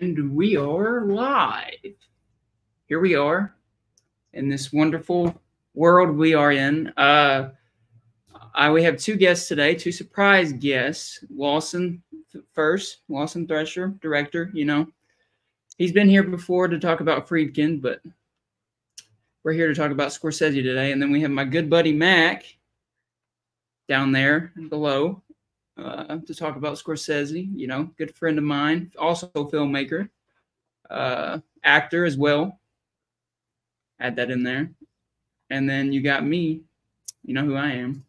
And we are live. Here we are in this wonderful world we are in. Uh, I, we have two guests today, two surprise guests. Lawson first, Lawson Thresher, director, you know. He's been here before to talk about Friedkin, but we're here to talk about Scorsese today. And then we have my good buddy Mac down there below uh, to talk about Scorsese. You know, good friend of mine, also filmmaker, uh, actor as well. Add that in there. And then you got me. You know who I am.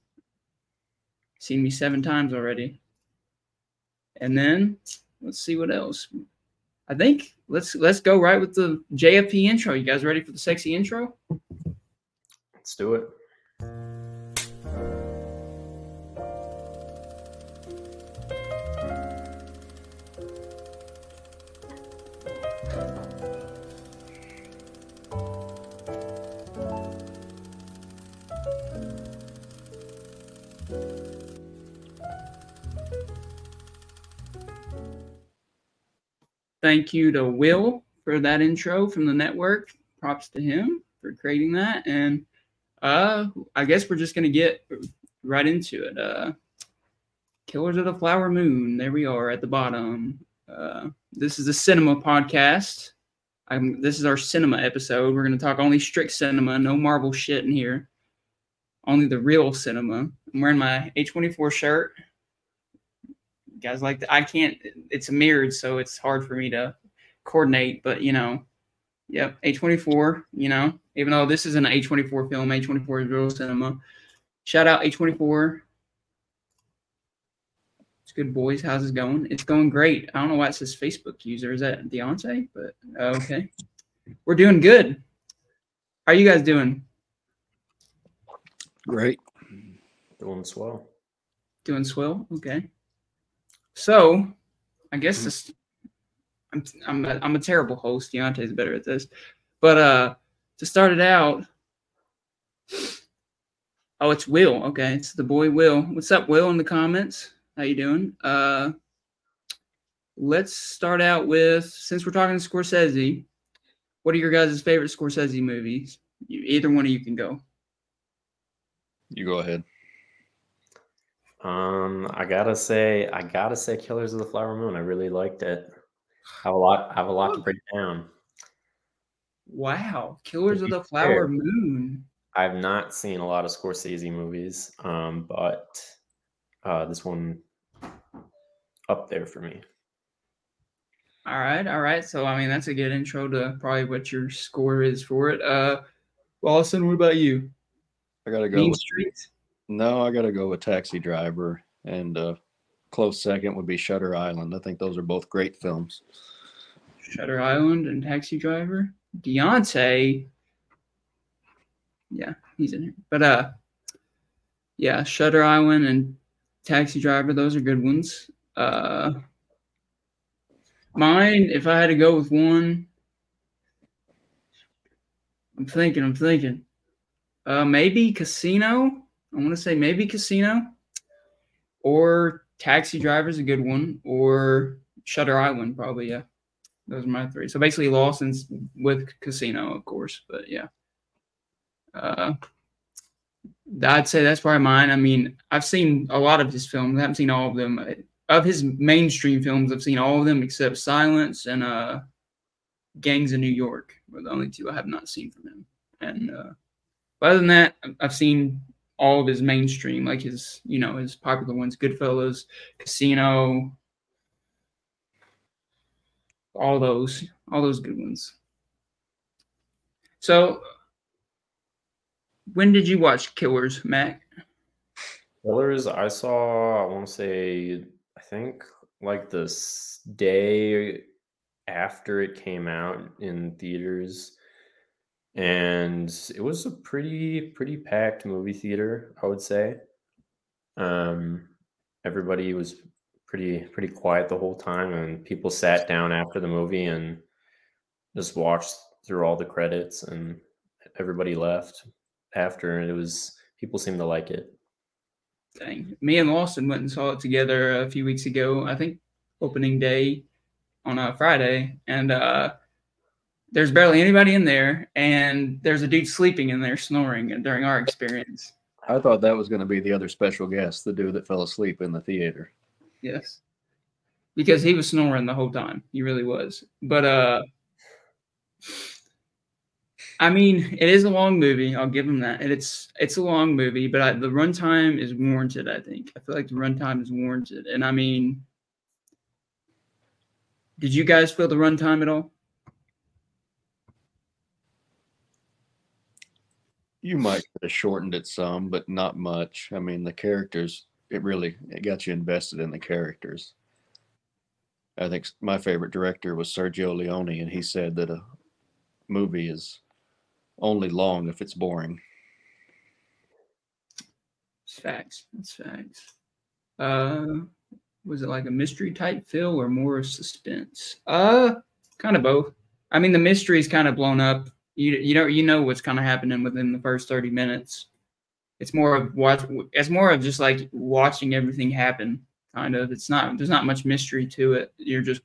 Seen me seven times already. And then let's see what else. I think let's let's go right with the JFP intro. You guys ready for the sexy intro? Let's do it. Thank you to Will for that intro from the network. Props to him for creating that. And uh, I guess we're just gonna get right into it. Uh, Killers of the Flower Moon. There we are at the bottom. Uh, this is a cinema podcast. I'm, this is our cinema episode. We're gonna talk only strict cinema, no Marvel shit in here. Only the real cinema. I'm wearing my A24 shirt guys like that. I can't. It's mirrored, so it's hard for me to coordinate. But you know, yep, A24. You know, even though this is an A24 film, A24 is real cinema. Shout out A24. It's good, boys. How's it going? It's going great. I don't know why it says Facebook user. Is that Deontay? But uh, okay, we're doing good. How are you guys doing? Great. Doing swell. Doing swell. Okay. So, I guess Mm-hmm. this. I'm I'm a, I'm a terrible host. Deontay's better at this, but uh, to start it out. Oh, it's Will. Okay, it's the boy Will. What's up, Will? In the comments, how you doing? Uh, let's start out with since we're talking Scorsese. What are your guys' favorite Scorsese movies? You, either one of you can go. You go ahead. Um, I gotta say, I gotta say, Killers of the Flower Moon. I really liked it. I Have a lot, I have a lot to break down. Wow, Killers of be the Flower fair. Moon. I've not seen a lot of Scorsese movies, um, but uh, this one up there for me. All right, all right. So I mean, that's a good intro to probably what your score is for it. Uh, Lawson, what about you? I gotta go. Mean With, Streets. No, I gotta go with Taxi Driver, and uh, close second would be Shutter Island. I think those are both great films. Shutter Island and Taxi Driver. Deontay. Yeah, he's in here. But uh, yeah, Shutter Island and Taxi Driver. Those are good ones. Uh, mine, if I had to go with one, I'm thinking. I'm thinking. Uh, maybe Casino. I want to say maybe Casino, or Taxi Driver is a good one, or Shutter Island probably. Yeah, those are my three. So basically, Lawson's with Casino, of course, but yeah. Uh, I'd say that's probably mine. I mean, I've seen a lot of his films. I haven't seen all of them. Of his mainstream films, I've seen all of them except Silence and uh, Gangs of New York were the only two I have not seen from him. And uh, other than that, I've seen all of his mainstream, like his, you know, his popular ones, Goodfellas, Casino, all those, all those good ones. So, when did you watch Killers, Mac? Killers, I saw. I want to say, I think like this day after it came out in theaters, and it was a pretty pretty packed movie theater. I would say. Um, everybody was pretty pretty quiet the whole time, and people sat down after the movie and just watched through all the credits, and everybody left after, and it was people seemed to like it. Dang. Me and Lawson went and saw it together a few weeks ago. I think opening day. on a Friday, and uh, there's barely anybody in there, and there's a dude sleeping in there snoring during our experience. I thought that was going to be the other special guest, the dude that fell asleep in the theater. Yes, because he was snoring the whole time. He really was. But uh, I mean, it is a long movie. I'll give him that. And it's it's a long movie, but I, the runtime is warranted. I think. I feel like the runtime is warranted. And I mean, did you guys feel the runtime at all? You might have shortened it some, but not much. I mean, the characters, it really it got you invested in the characters. I think my favorite director was Sergio Leone, and he said that a movie is only long if it's boring. It's facts. It's facts. Uh, was it like a mystery type feel or more suspense? Uh, kind of both. I mean, the mystery is kind of blown up you you know you know what's kind of happening within the first 30 minutes. It's more of watch it's more of just like watching everything happen kind of. It's not there's not much mystery to it. You're just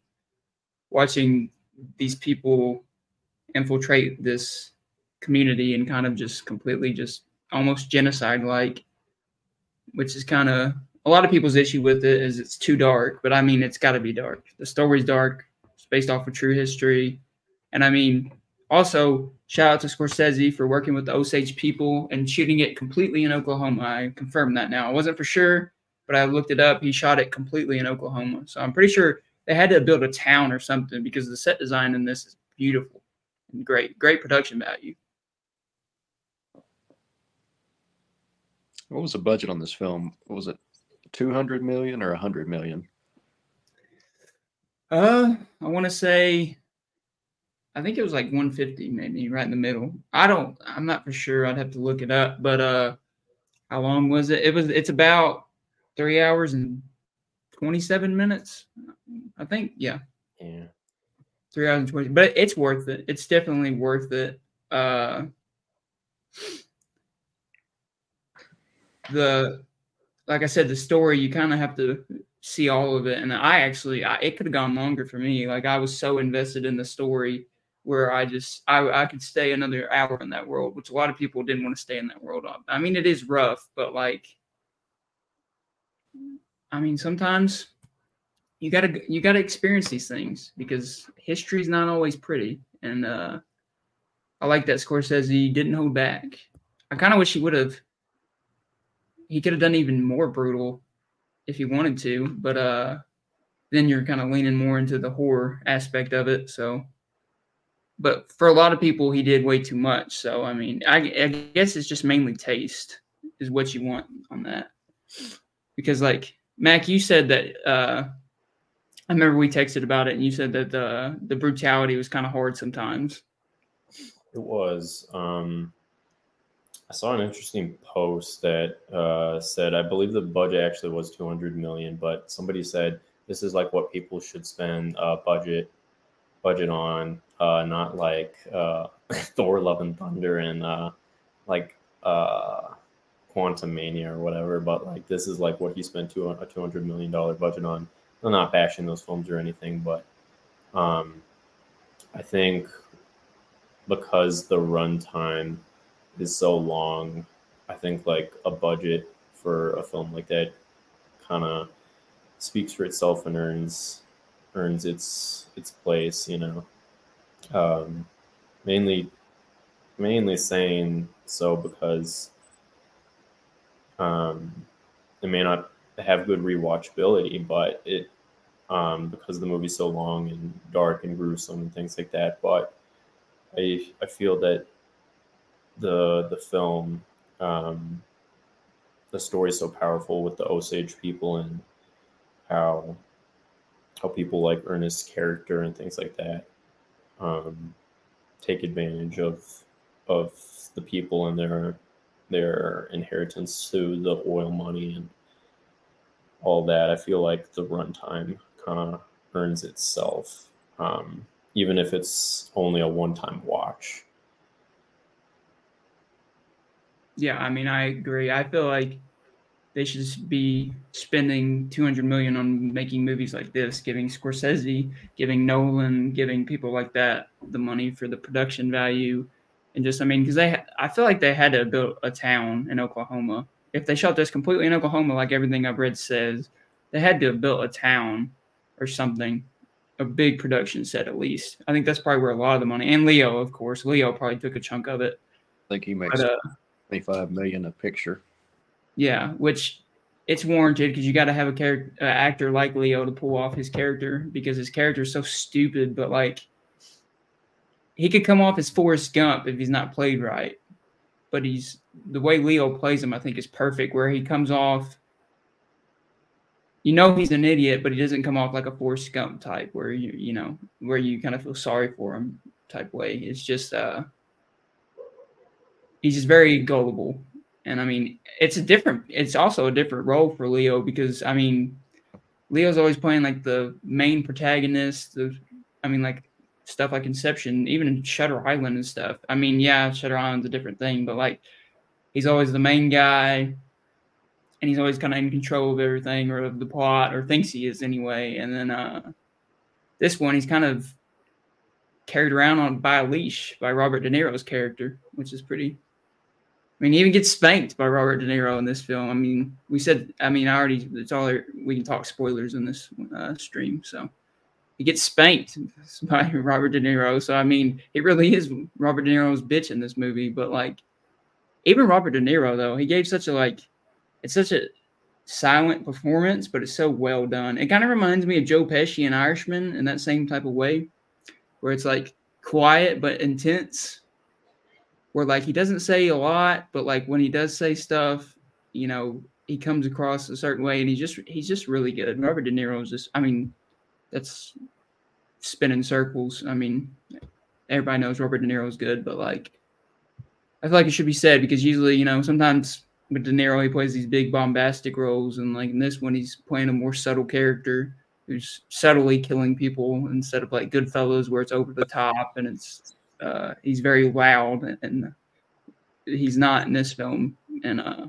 watching these people infiltrate this community and kind of just completely just almost genocide like which is kind of a lot of people's issue with it is it's too dark but i mean it's got to be dark. The story's dark it's based off of true history. And i mean also, shout out to Scorsese for working with the Osage people and shooting it completely in Oklahoma. I confirmed that now. I wasn't for sure, but I looked it up. He shot it completely in Oklahoma. So I'm pretty sure they had to build a town or something because the set design in this is beautiful and great. Great production value. What was the budget on this film? What was it 200 million or 100 million? Uh, I want to say I think it was like 150, maybe right in the middle. I don't, I'm not for sure. I'd have to look it up. But uh, how long was it? It was. It's about three hours and 27 minutes. I think. Yeah. Yeah. Three hours and 20. But it's worth it. It's definitely worth it. Uh, the, like I said, the story you kind of have to see all of it. And I actually, I, it could have gone longer for me. Like I was so invested in the story where I just I, I could stay another hour in that world, which a lot of people didn't want to stay in that world. I mean, it is rough, but like, I mean, sometimes you gotta you gotta experience these things because history's not always pretty. And uh I like that Scorsese didn't hold back. I kind of wish he would have. He could have done even more brutal if he wanted to, but uh then you're kind of leaning more into the horror aspect of it. So but for a lot of people, he did way too much. So I mean, I, I guess it's just mainly taste is what you want on that. Because like Mac, you said that uh, I remember we texted about it, and you said that the the brutality was kind of hard sometimes. It was. Um, I saw an interesting post that uh, said I believe the budget actually was 200 million, but somebody said this is like what people should spend uh, budget budget on, uh, not like uh, Thor: Love and Thunder and uh, like uh, Quantumania or whatever. But like this is like what he spent two a two hundred million dollar budget on. I'm not bashing those films or anything, but um, I think because the runtime is so long, I think like a budget for a film like that kind of speaks for itself and earns earns its its place. You know, um, mainly mainly saying so because um, it may not have good rewatchability, but it um, because the movie's so long and dark and gruesome and things like that. But I I feel that the the film um, the story is so powerful with the Osage people and how how people like Ernest's character and things like that um, take advantage of of the people and their their inheritance through the oil money and all that. I feel like the runtime kind of earns itself, um, even if it's only a one time watch. Yeah, I mean, I agree. I feel like they should be spending 200 million on making movies like this, giving Scorsese, giving Nolan, giving people like that the money for the production value, and just I mean, because they I feel like they had to build a town in Oklahoma. If they shot this completely in Oklahoma, like everything I've read says, they had to have built a town or something, a big production set at least. I think that's probably where a lot of the money and Leo, of course, Leo probably took a chunk of it. I think he makes But uh, 25 million a picture. Yeah, which it's warranted because you got to have a character uh, actor like Leo to pull off his character because his character is so stupid, but like he could come off as Forrest Gump if he's not played right. But he's the way Leo plays him, I think, is perfect. Where he comes off, you know, he's an idiot, but he doesn't come off like a Forrest Gump type, where you you know where you kind of feel sorry for him type way. It's just uh, he's just very gullible and I mean, it's a different. It's also a different role for Leo because I mean, Leo's always playing like the main protagonist. The, I mean, like stuff like Inception, even in Shutter Island and stuff. I mean, yeah, Shutter Island's a different thing, but like he's always the main guy, and he's always kind of in control of everything or of the plot, or thinks he is anyway. And then uh this one, he's kind of carried around on by a leash by Robert De Niro's character, which is pretty I mean, he even gets spanked by Robert De Niro in this film. I mean, we said, I mean, I already, it's all, we can talk spoilers in this uh, stream. So he gets spanked by Robert De Niro. So, I mean, it really is Robert De Niro's bitch in this movie. But, like, even Robert De Niro, though, he gave such a, like, it's such a silent performance, but it's so well done. It kind of reminds me of Joe Pesci and Irishman in that same type of way, where it's like quiet but intense where like he doesn't say a lot, but like when he does say stuff, you know, he comes across a certain way, and he's just he's just really good. Robert De Niro is just, I mean, that's spinning circles. I mean, everybody knows Robert De Niro is good, but like, I feel like it should be said because usually, you know, sometimes with De Niro he plays these big bombastic roles, and like in this one he's playing a more subtle character who's subtly killing people instead of like Goodfellas where it's over the top and it's uh, he's very loud and, he's not in this film. And uh,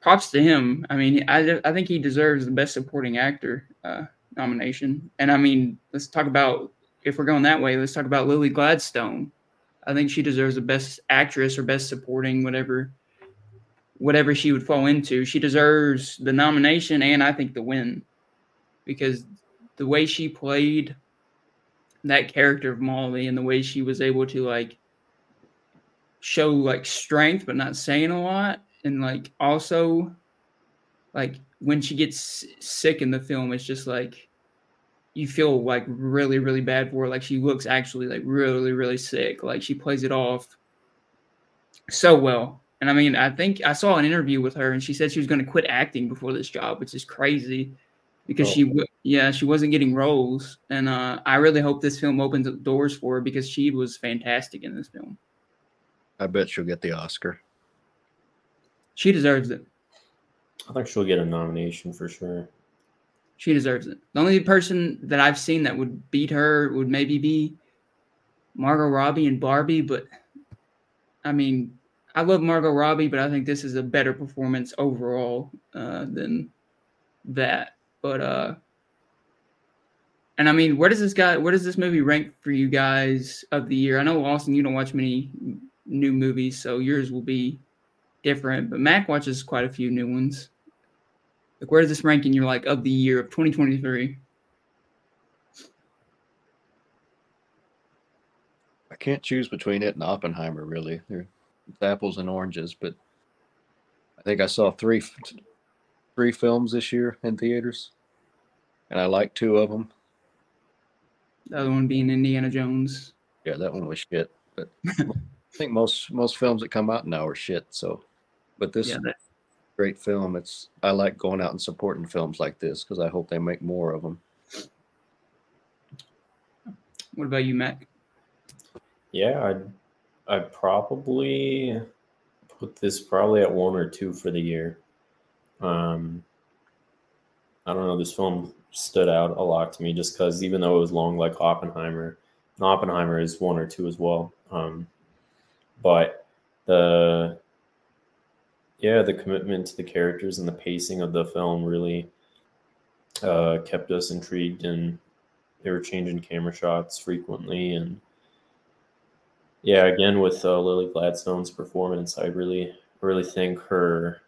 props to him. I mean, I, I think he deserves the best supporting actor uh, nomination. And I mean, let's talk about if we're going that way. Let's talk about Lily Gladstone. I think she deserves the best actress or best supporting, whatever, whatever she would fall into. She deserves the nomination and I think the win because the way she played that character of Molly and the way she was able to like show like strength but not saying a lot and like also like when she gets sick in the film it's just like you feel like really really bad for her like she looks actually like really really sick like she plays it off so well. And i mean i think i saw an interview with her and she said she was going to quit acting before this job which is crazy because oh. she yeah she wasn't getting roles and uh, i really hope this film opens doors for her because she was fantastic in this film. I bet she'll get the oscar. She deserves it. I think she'll get a nomination for sure. She deserves it. The only person that i've seen that would beat her would maybe be margot robbie and barbie but i mean i love margot robbie but i think this is a better performance overall uh, than that but uh and I mean, where does this guy where does this movie rank for you guys of the year? I know Austin, you don't watch many new movies, so yours will be different, but Mac watches quite a few new ones. Like where does this rank in your like of the year of 2023? I can't choose between it and Oppenheimer really. They're apples and oranges, but I think I saw three three films this year in theaters and I like two of them. The other one being Indiana Jones. Yeah, that one was shit. But I think most most films that come out now are shit. So, but this yeah, that... great film. It's I like going out and supporting films like this because I hope they make more of them. What about you, Mac? Yeah, I'd I'd probably put this probably at one or two for the year. Um, I don't know. This film stood out a lot to me just because even though it was long like Oppenheimer, Oppenheimer is one or two as well. Um, but the yeah, the commitment to the characters and the pacing of the film really uh, kept us intrigued, and they were changing camera shots frequently. And yeah, again with uh, Lily Gladstone's performance, I really, really think her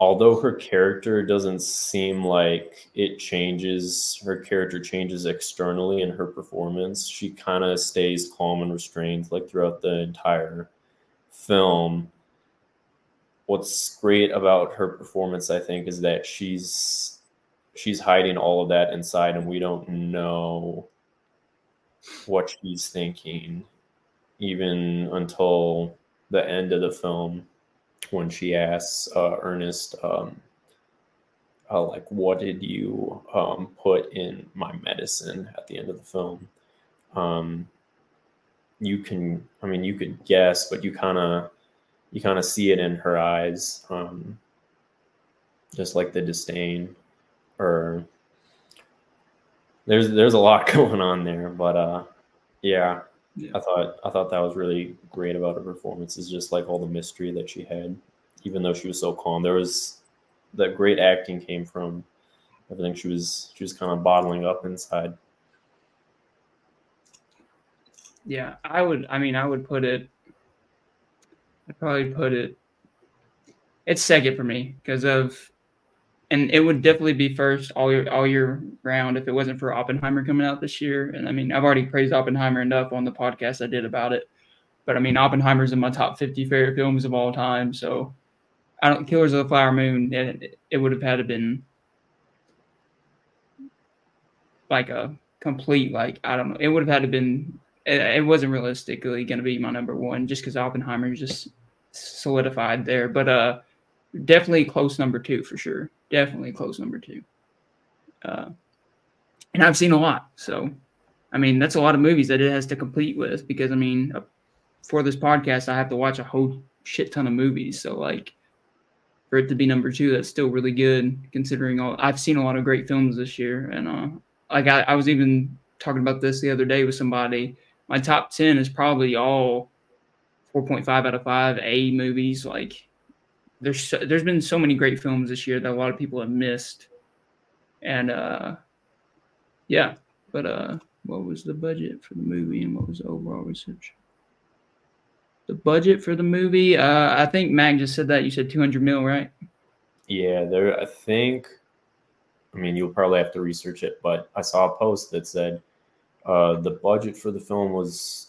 although her character doesn't seem like it changes her character changes externally in her performance she kind of stays calm and restrained like throughout the entire film. What's great about her performance i think is that she's she's hiding all of that inside and we don't know what she's thinking even until the end of the film when she asks uh, Ernest, um, uh, like, what did you um, put in my medicine at the end of the film? Um, you can, I mean, you could guess, but you kind of, you kind of see it in her eyes, um, just like the disdain, or there's there's a lot going on there, but uh, yeah, yeah. I thought I thought that was really great about her performance. Is just like all the mystery that she had, even though she was so calm. There was that great acting came from everything she was she was kind of bottling up inside. Yeah, I would. I mean, I would put it. I'd probably put it. It's second for me because of and it would definitely be first all year all year round if it wasn't for Oppenheimer coming out this year. And I mean, I've already praised Oppenheimer enough on the podcast I did about it. But I mean, Oppenheimer's in my top 50 favorite films of all time. So I don't Killers of the Flower Moon. It, it would have had to been like a complete like I don't know. It would have had to been. It, it wasn't realistically going to be my number one just because Oppenheimer just solidified there. But uh, definitely close number two for sure definitely close number two. Uh, and I've seen a lot. So, I mean, that's a lot of movies that it has to compete with because, I mean, uh, for this podcast, I have to watch a whole shit ton of movies. So, like, for it to be number two, that's still really good considering all I've seen a lot of great films this year. And, uh, like, I, I was even talking about this the other day with somebody. My top 10 is probably all 4.5 out of 5 A movies. Like, there's so, there's been so many great films this year that a lot of people have missed, and uh, yeah. But uh, what was the budget for the movie, and what was the overall reception? The budget for the movie, uh, I think Mac just said that. You said 200 mil, right? Yeah, there. I think. I mean, you'll probably have to research it, but I saw a post that said uh, the budget for the film was.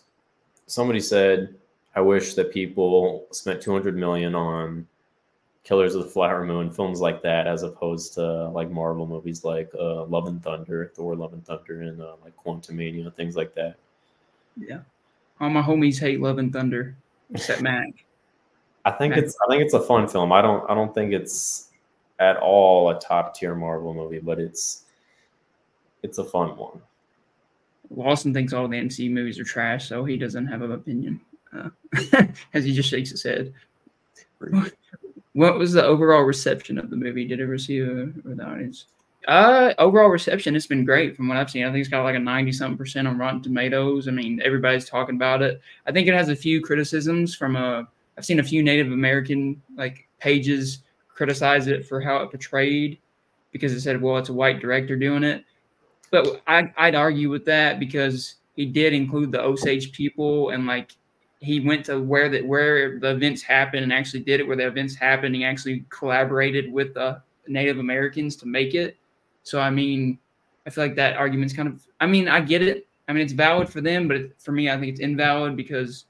Somebody said, "I wish that people spent 200 million on Killers of the Flower Moon, films like that, as opposed to like Marvel movies like uh, Love and Thunder, Thor, Love and Thunder, and uh, like Quantumania, things like that. Yeah, all my homies hate Love and Thunder, except Mac. I think Mac. it's I think it's a fun film. I don't I don't think it's at all a top tier Marvel movie, but it's it's a fun one. Lawson thinks all the MCU movies are trash, so he doesn't have an opinion, uh, as he just shakes his head. What was the overall reception of the movie? Did it receive a, the audience? Uh, overall reception, it's been great from what I've seen. I think it's got like a 90 something percent on Rotten Tomatoes. I mean, everybody's talking about it. I think it has a few criticisms from a, uh, I've seen a few Native American like pages criticize it for how it portrayed because it said, well, it's a white director doing it. But I, I'd argue with that because he did include the Osage people and like he went to where that where the events happened and actually did it where the events happened. He actually collaborated with the Native Americans to make it. So I mean, I feel like that argument's kind of. I mean, I get it. I mean, it's valid for them, but for me, I think it's invalid because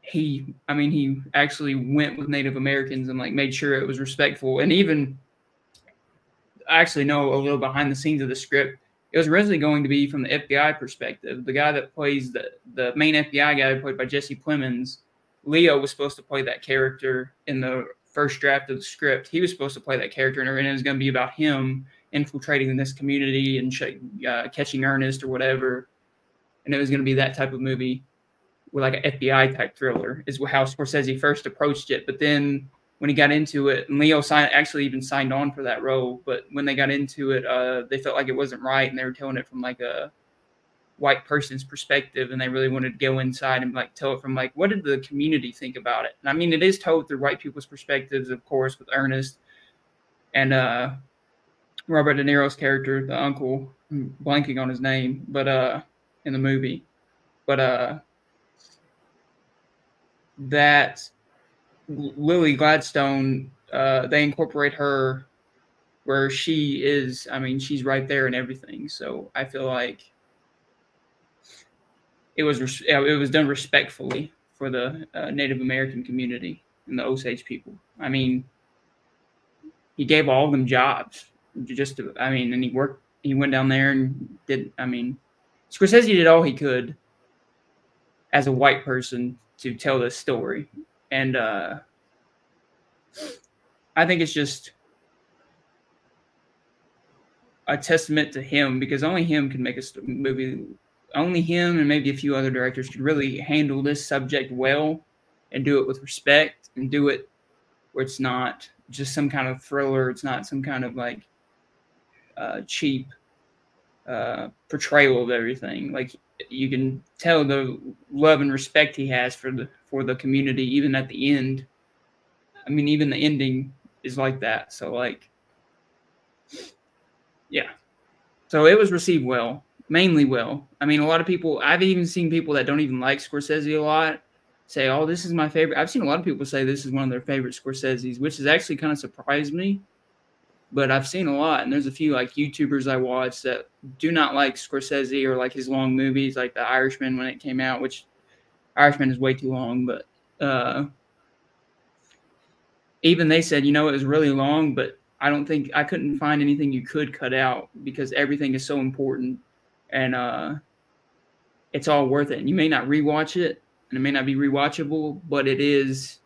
he. I mean, he actually went with Native Americans and like made sure it was respectful, and even. I actually know a little behind the scenes of the script it was originally going to be from the FBI perspective. The guy that plays the the main FBI guy, played by Jesse Plemons, Leo was supposed to play that character in the first draft of the script. He was supposed to play that character, and it was going to be about him infiltrating in this community and uh, catching Ernest or whatever. And it was going to be that type of movie, with like an FBI type thriller, is how Scorsese first approached it. But then when he got into it, and Leo signed actually even signed on for that role. But when they got into it, uh, they felt like it wasn't right, and they were telling it from like a white person's perspective and they really wanted to go inside and like tell it from like what did the community think about it and i mean it is told through white people's perspectives of course with ernest and uh robert de niro's character the uncle I'm blanking on his name but uh in the movie but uh that lily gladstone uh they incorporate her where she is i mean she's right there and everything so i feel like it was it was done respectfully for the uh, Native American community and the Osage people. I mean, he gave all of them jobs. Just to, I mean, and he worked. He went down there and did. I mean, Scorsese did all he could as a white person to tell this story, and uh, I think it's just a testament to him because only him can make a movie only him and maybe a few other directors could really handle this subject well and do it with respect and do it where it's not just some kind of thriller. It's not some kind of like uh, cheap uh, portrayal of everything. Like you can tell the love and respect he has for the for the community, even at the end. I mean, even the ending is like that. So like, yeah. So it was received well mainly well. I mean, a lot of people, I've even seen people that don't even like Scorsese a lot say, oh, this is my favorite. I've seen a lot of people say this is one of their favorite Scorsese's, which has actually kind of surprised me. But I've seen a lot, and there's a few like YouTubers I watch that do not like Scorsese or like his long movies, like The Irishman when it came out, which Irishman is way too long. But uh, even they said, you know, it was really long, but I don't think I couldn't find anything you could cut out because everything is so important and uh, it's all worth it. And you may not rewatch it, and it may not be rewatchable, but it is.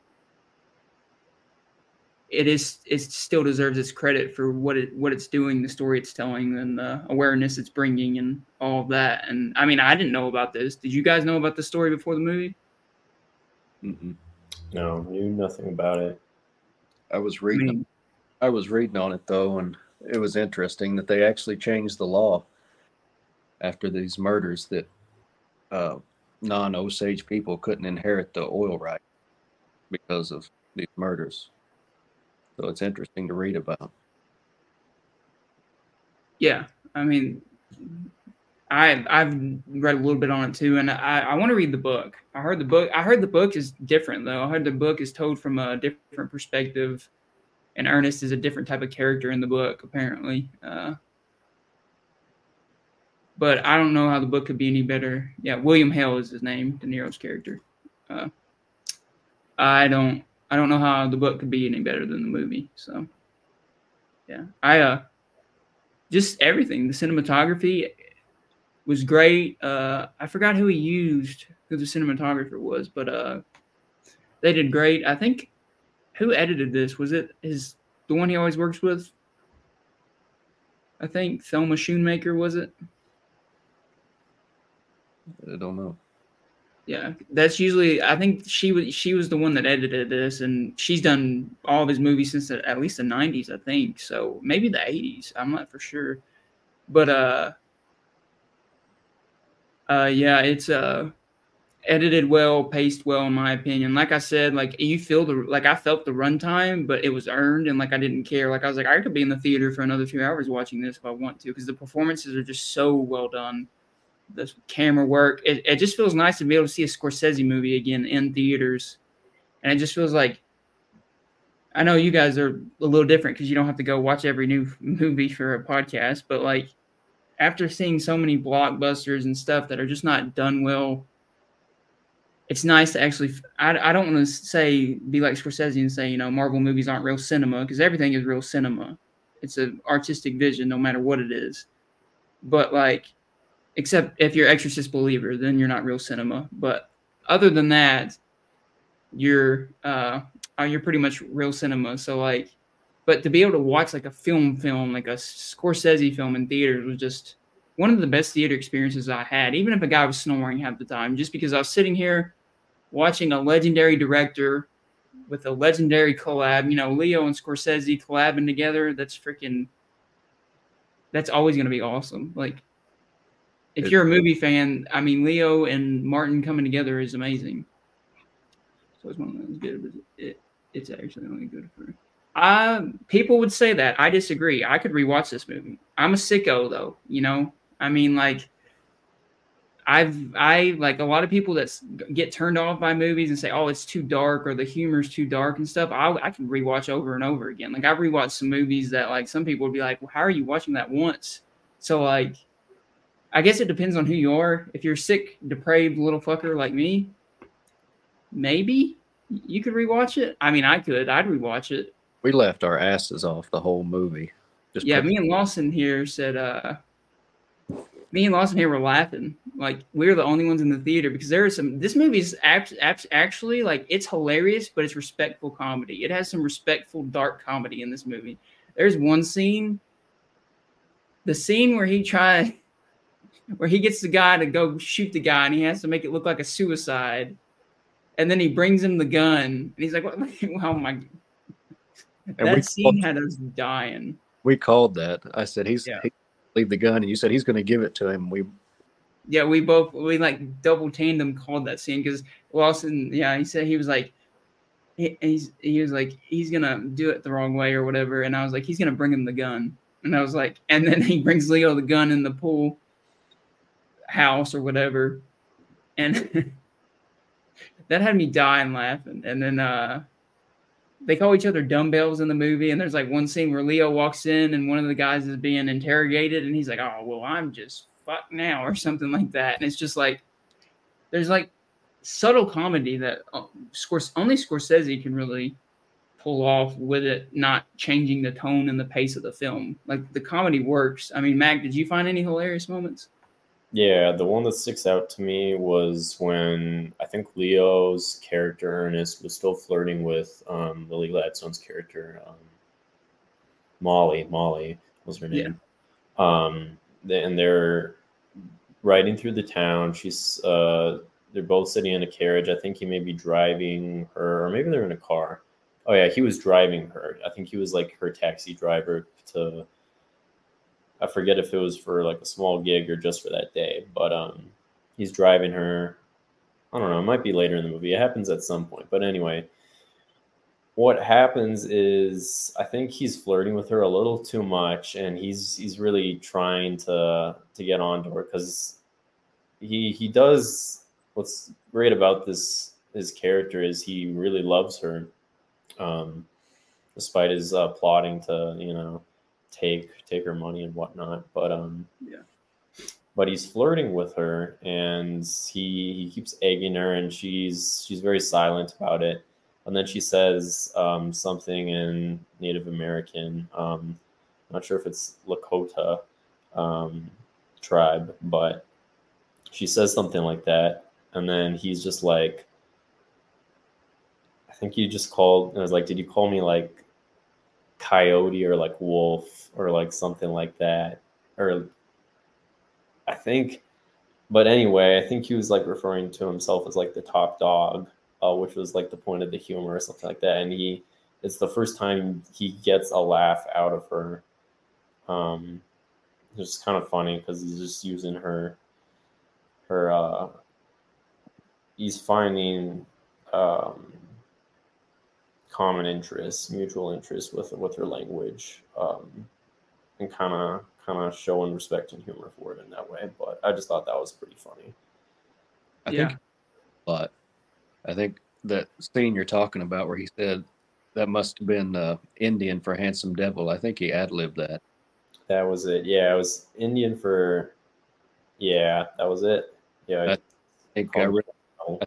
It is. It still deserves its credit for what it what it's doing, the story it's telling, and the awareness it's bringing, and all of that. And I mean, I didn't know about this. Did you guys know about the story before the movie? Mm-hmm. No, knew nothing about it. I was reading. I, mean, I was reading on it though, and it was interesting that they actually changed the law after these murders that uh, non Osage people couldn't inherit the oil right because of these murders. So it's interesting to read about. Yeah, I mean, I I've read a little bit on it too, and I, I want to read the book. I heard the book. I heard the book is different though. I heard the book is told from a different perspective, and Ernest is a different type of character in the book apparently. Uh, but I don't know how the book could be any better. Yeah, William Hale is his name, De Niro's character. Uh, I don't I don't know how the book could be any better than the movie. So yeah, I uh just everything. The cinematography was great. Uh, I forgot who he used, who the cinematographer was, but uh, they did great. I think who edited this was it his the one he always works with. I think Thelma Schoonmaker was it. I don't know. Yeah, that's usually. I think she was she was the one that edited this, and she's done all of his movies since the, at least the '90s, I think. So maybe the '80s. I'm not for sure, but uh, uh, yeah, it's uh edited well, paced well, in my opinion. Like I said, like you feel the like I felt the runtime, but it was earned, and like I didn't care. Like I was like I could be in the theater for another few hours watching this if I want to, because the performances are just so well done the camera work. It, it just feels nice to be able to see a Scorsese movie again in theaters. And it just feels like I know you guys are a little different because you don't have to go watch every new movie for a podcast, but like after seeing so many blockbusters and stuff that are just not done well, it's nice to actually. I, I don't want to say be like Scorsese and say you know Marvel movies aren't real cinema because everything is real cinema. It's an artistic vision, no matter what it is. But like except if you're Exorcist believer, then you're not real cinema. But other than that, you're uh, uh, you're pretty much real cinema. So like, but to be able to watch like a film, film like a Scorsese film in theaters was just one of the best theater experiences I had. Even if a guy was snoring half the time, just because I was sitting here watching a legendary director with a legendary collab. You know, Leo and Scorsese collabing together. That's freaking. That's always going to be awesome. Like if It- you're a movie fan, I mean, Leo and Martin coming together is amazing. So it's one of those good, but it, it's actually only good for. Uh, people would say that. I disagree. I could rewatch this movie. I'm a sicko though, you know. I mean, like, I've I like a lot of people that get turned off by movies and say, "Oh, it's too dark" or the humor's too dark and stuff. I I can rewatch over and over again. Like I've rewatched some movies that like some people would be like, "Well, how are you watching that once?" So like, I guess it depends on who you are. If you're sick, depraved little fucker like me, maybe you could rewatch it. I mean, I could. I'd rewatch it. We left our asses off the whole movie. Just yeah, me and Lawson here said, uh, me and Lawson here were laughing. Like we were the only ones in the theater because there is some. This movie is act, act, actually like it's hilarious, but it's respectful comedy. It has some respectful dark comedy in this movie. There's one scene, the scene where he try, where he gets the guy to go shoot the guy, and he has to make it look like a suicide, and then he brings him the gun, and he's like, "What? Oh my!" And that scene called- had us dying. we called that. I said he's Yeah. he leave the gun, and you said he's going to give it to him. We Yeah, we both we like double tandem called that scene because Lawson, yeah, he said he was like, he, he's he was like he's gonna do it the wrong way or whatever, and I was like he's gonna bring him the gun, and I was like, and then he brings Leo the gun in the pool house or whatever, and that had me dying laughing, and then uh. They call each other dumbbells in the movie, and there's like one scene where Leo walks in and one of the guys is being interrogated, and he's like, "Oh, well, I'm just fuck now," or something like that, and it's just like there's like subtle comedy that uh, only Scorsese can really pull off with it not changing the tone and the pace of the film. Like the comedy works. I mean, Mac, did you find any hilarious moments? Yeah, the one that sticks out to me was when I think Leo's character Ernest was still flirting with um, Lily Gladstone's character um, Molly. Molly was her name. Yeah. Um, and they're riding through the town. She's uh, they're both sitting in a carriage. I think he may be driving her, or maybe they're in a car. Oh yeah, he was driving her. I think he was like her taxi driver to I forget if it was for like a small gig or just for that day, but um, he's driving her. I don't know. It might be later in the movie. It happens at some point, but anyway, what happens is I think he's flirting with her a little too much, and he's he's really trying to to get onto her because he he does. What's great about this his character is he really loves her, um, despite his uh, plotting to you know take take her money and whatnot. But um, Yeah. But he's flirting with her, and he he keeps egging her, and she's she's very silent about it. And then she says um, something in Native American. Um, not sure if it's Lakota um, tribe, but she says something like that, and then he's just like, I think you just called. And I was like, did you call me like coyote or like wolf or like something like that or i think but anyway i think he was like referring to himself as like the top dog uh, which was like the point of the humor or something like that and he it's the first time he gets a laugh out of her um it's kind of funny because he's just using her her uh he's finding um common interests, mutual interests with with her language, um, and kind of kind of showing respect and humor for it in that way. But I just thought that was pretty funny. I Yeah. think a lot. I think that scene you're talking about where he said that must have been uh, Indian for handsome devil. I think he ad libbed that. That was it. Yeah, it was Indian for. Yeah, that was it. Yeah. I think I read an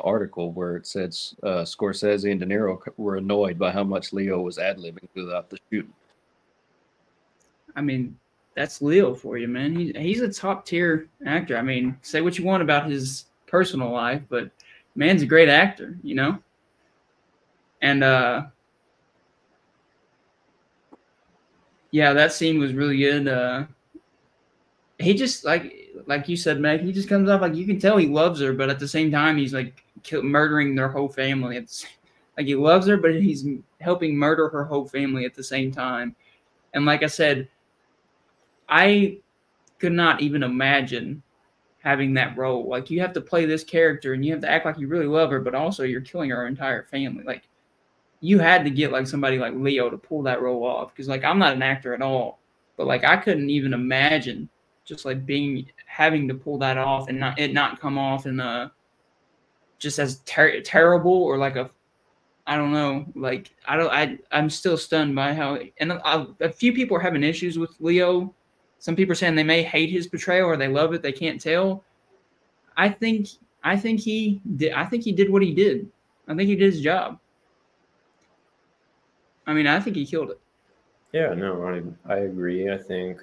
article where it said uh, Scorsese and De Niro were annoyed by how much Leo was ad libbing throughout the shooting. I mean, that's Leo for you, man. He, he's a top tier actor. I mean, say what you want about his personal life, but man's a great actor, you know? And uh yeah, that scene was really good. Uh he just like like you said, Meg, he just comes off like you can tell he loves her, but at the same time he's like kill, murdering their whole family. It's like he loves her, but he's helping murder her whole family at the same time. And like I said, I could not even imagine having that role. Like you have to play this character and you have to act like you really love her, but also you're killing her entire family. Like you had to get like somebody like Leo to pull that role off because like I'm not an actor at all, but like I couldn't even imagine just like being having to pull that off and not it not come off in a just as ter- terrible or like a I don't know like I don't I I'm still stunned by how and a, few people are having issues with Leo. Some people are saying they may hate his portrayal or they love it. They can't tell. I think I think he did. I think he did what he did. I think he did his job. I mean, I think he killed it. Yeah, no, I I agree. I think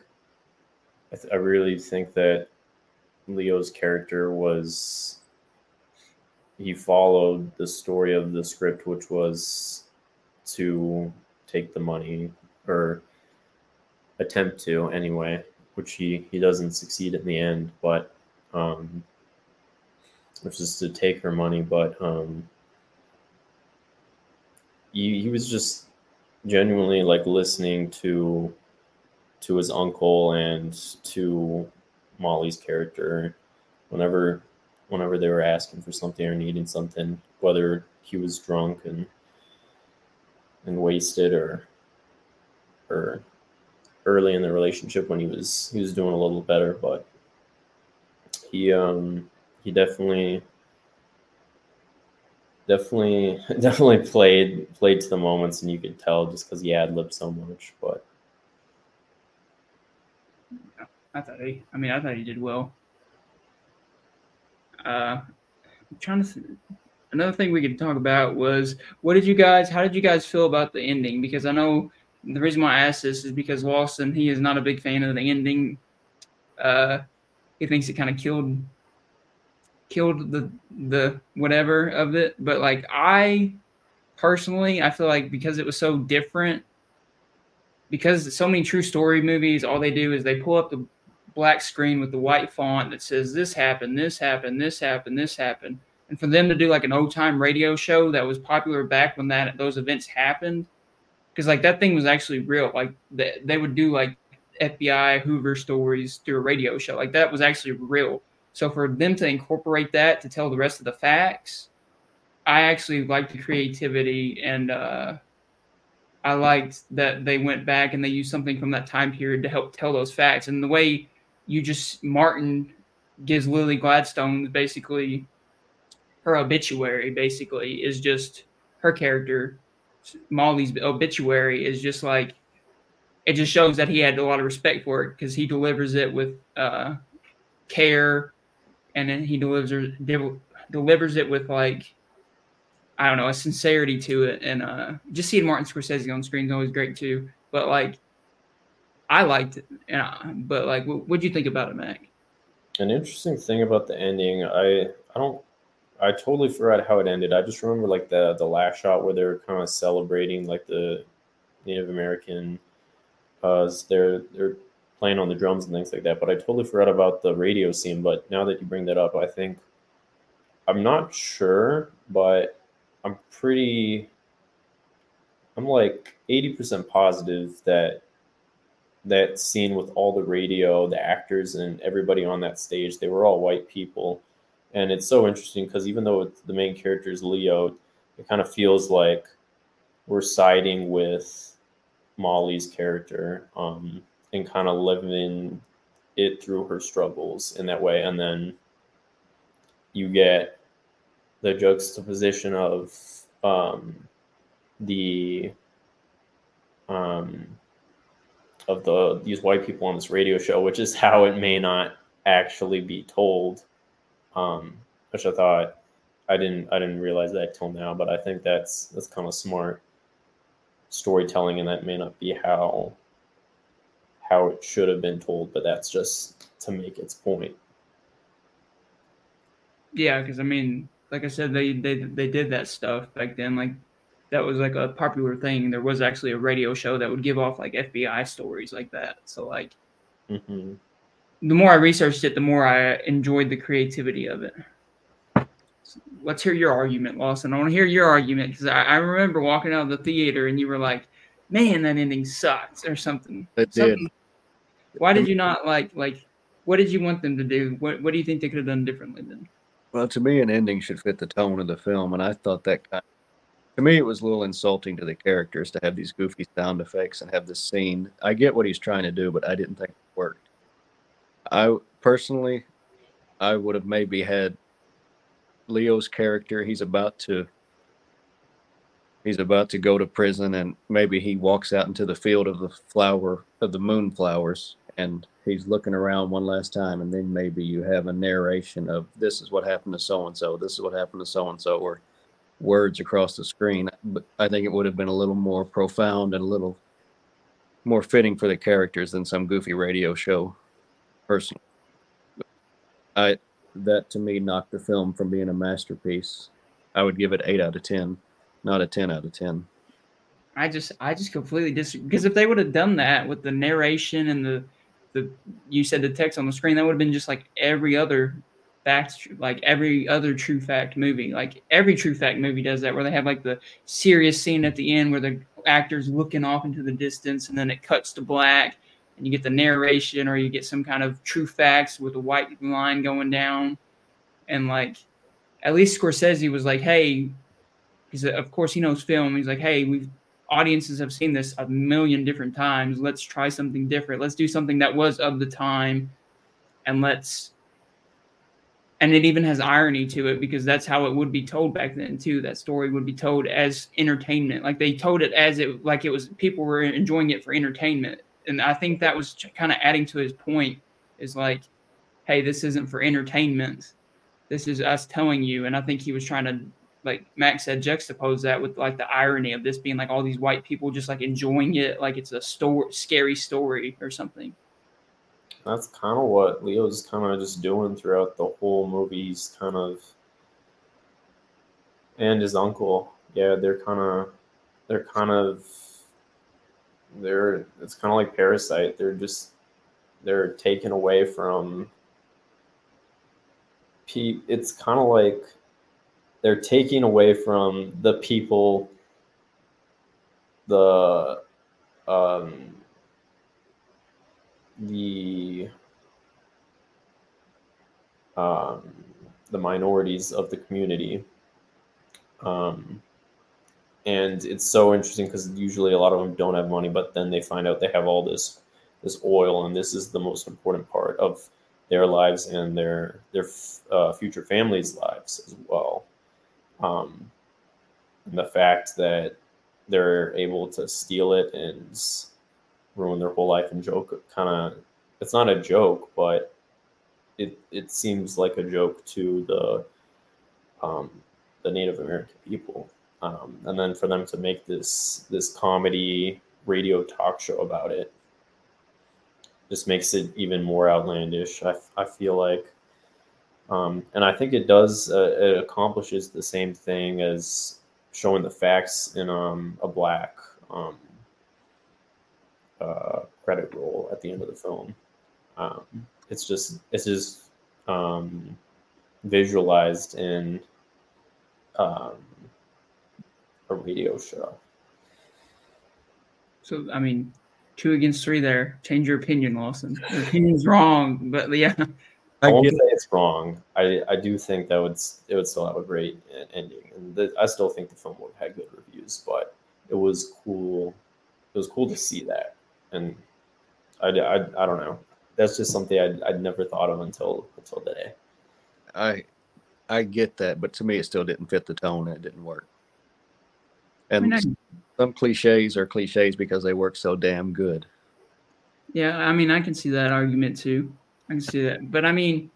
I, th- I really think that Leo's character was he followed the story of the script, which was to take the money or attempt to anyway, which he he doesn't succeed in the end, but um, which is to take her money, but um, he he was just genuinely like listening to to his uncle and to Molly's character. Whenever whenever they were asking for something or needing something, whether he was drunk and and wasted or or early in the relationship when he was he was doing a little better, but he um he definitely definitely definitely played played to the moments and you could tell just because he ad libbed so much but i thought he i mean i thought he did well uh trying to another thing we could talk about was what did you guys how did you guys feel about the ending? Because i know the reason why i asked this is because lawson he is not a big fan of the ending. Uh he thinks it kind of killed killed the the whatever of it. But like i personally i feel like because it was so different because so many true story movies all they do is they pull up the black screen with the white font that says this happened this happened this happened this happened and for them to do like an old time radio show that was popular back when that those events happened because like that thing was actually real like they, they would do like fbi hoover stories through a radio show like that was actually real so for them to incorporate that to tell the rest of the facts, I actually liked the creativity and uh, I liked that they went back and they used something from that time period to help tell those facts. And the way you just Martin gives Lily Gladstone basically her obituary basically is just her character. Molly's obituary is just like it just shows that he had a lot of respect for it because he delivers it with uh, care and then he delivers delivers it with like I don't know a sincerity to it, and uh, just seeing Martin Scorsese on screen is always great too. But like, I liked it, I, but like, what would you think about it, Mac? An interesting thing about the ending, I I don't I totally forgot how it ended. I just remember like the the last shot where they're kind of celebrating like the Native American uh they're they're playing on the drums and things like that. But I totally forgot about the radio scene. But now that you bring that up, I think I'm not sure, but I'm pretty. I'm like 80% positive that that scene with all the radio, the actors, and everybody on that stage, they were all white people. And it's so interesting because even though the main character is Leo, it kind of feels like we're siding with Molly's character. Um, and kind of living it through her struggles in that way. And then you get the juxtaposition of um, the um, of the these white people on this radio show, which is how it may not actually be told. Um, which I thought I didn't I didn't realize that till now, but I think that's that's kind of smart storytelling, and that may not be how how it should have been told, but that's just to make its point. Yeah, because I mean, like I said, they they they did that stuff back then. Like that was like a popular thing. There was actually a radio show that would give off like FBI stories like that. So like, mm-hmm. the more I researched it, the more I enjoyed the creativity of it. So let's hear your argument, Lawson. I want to hear your argument because I, I remember walking out of the theater and you were like, "Man, that ending sucks" or something. It something, did. why did you not like like what did you want them to do? What What do you think they could have done differently then? Well, to me, an ending should fit the tone of the film, and I thought that kind to me it was a little insulting to the characters to have these goofy sound effects and have this scene. I get what he's trying to do, but I didn't think it worked. I personally, I would have maybe had Leo's character. He's about to he's about to go to prison and maybe he walks out into the field of the flower of the moonflowers and he's looking around one last time and then maybe you have a narration of this is what happened to so and so this is what happened to so and so or words across the screen but i think it would have been a little more profound and a little more fitting for the characters than some goofy radio show personally. I that to me knocked the film from being a masterpiece. I would give it 8 out of 10 not a 10 out of 10 I just I just completely disagree because if they would have done that with the narration and the the you said the text on the screen, that would have been just like every other fact, like every other true fact movie. Like every true fact movie does that, where they have like the serious scene at the end where the actor's looking off into the distance, and then it cuts to black, and you get the narration, or you get some kind of true facts with a white line going down, and like at least Scorsese was like, hey, because of course he knows film. He's like, hey, we've audiences have seen this a million different times. Let's try something different. Let's do something that was of the time and let's and it even has irony to it because that's how it would be told back then too. That story would be told as entertainment. Like they told it as it like it was people were enjoying it for entertainment. And I think that was kind of adding to his point is like, hey, this isn't for entertainment. This is us telling you. And I think he was trying to like Max said, juxtapose that with like the irony of this being like all these white people just like enjoying it, like it's a story, scary story or something. That's kind of what Leo's kind of just doing throughout the whole movie. He's kind of, and his uncle, yeah, they're kind of, they're kind of, they're. It's kind of like Parasite. They're just, they're taken away from. It's kind of like they're taking away from the people the um, the um, the minorities of the community. Um, and it's so interesting because usually a lot of them don't have money, but then they find out they have all this this oil, and this is the most important part of their lives and their their uh, future families' lives as well. Um, the fact that they're able to steal it and ruin their whole life and joke kind of it's not a joke but it it seems like a joke to the um, the Native American people. Um, and then for them to make this this comedy radio talk show about it just makes it even more outlandish I, I feel like. Um, and I think it does, uh, it accomplishes the same thing as showing the facts in um, a black um, uh, credit roll at the end of the film. Um, it's just, it's just um, visualized in um, a radio show. So, I mean, two against three there. Change your opinion, Lawson. Your opinion's wrong, but yeah. I, won't say it's wrong. I, I do think that would it would still have a great ending, and the, I still think the film would have had good reviews. But it was cool. It was cool to see that, and I, I, I don't know. That's just something I'd, I'd never thought of until until today. I I get that, but to me, it still didn't fit the tone. And it didn't work. And I mean, I, some cliches are cliches because they work so damn good. Yeah, I mean, I can see that argument too. I can see that. But I mean,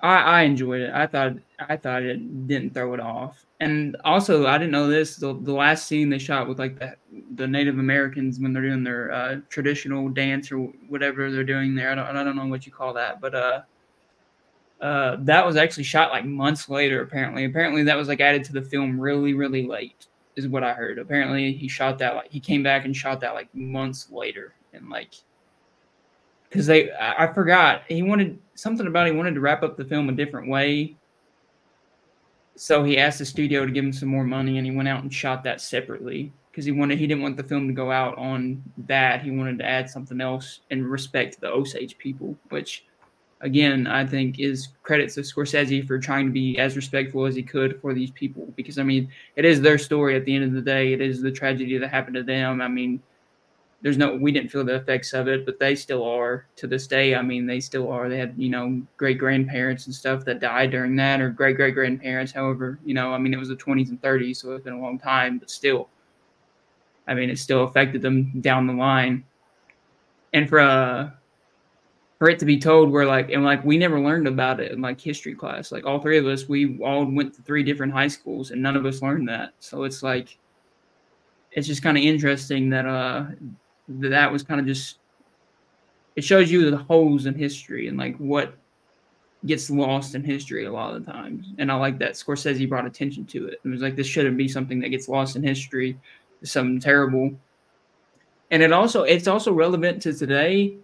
I, I enjoyed it. I thought I thought it didn't throw it off. And also, I didn't know this. The, the last scene they shot with like the the Native Americans when they're doing their uh, traditional dance or whatever they're doing there. I don't I don't know what you call that, but uh, uh, that was actually shot like months later. Apparently, apparently that was like added to the film really really late, is what I heard. Apparently, he shot that like he came back and shot that like months later, and like because they I forgot he wanted something about he wanted to wrap up the film a different way. So he asked the studio to give him some more money, and he went out and shot that separately because he wanted he didn't want the film to go out on that. He wanted to add something else in respect the Osage people, which again I think is credits to Scorsese for trying to be as respectful as he could for these people because I mean it is their story at the end of the day. It is the tragedy that happened to them. I mean there's no we didn't feel the effects of it but they still are to this day. I mean they still are. They had you know great grandparents and stuff that died during that or great great grandparents however you know i mean it was the 20s and 30s so it's been a long time but still i mean it still affected them down the line. And for uh for it to be told we're like and like we never learned about it in like history class. Like all three of us we all went to three different high schools and none of us learned that. So it's like it's just kind of interesting that uh that was kind of just it shows you the holes in history and like what gets lost in history a lot of the times. And I like that Scorsese brought attention to it. It was like this shouldn't be something that gets lost in history. Something terrible. And it also it's also relevant to today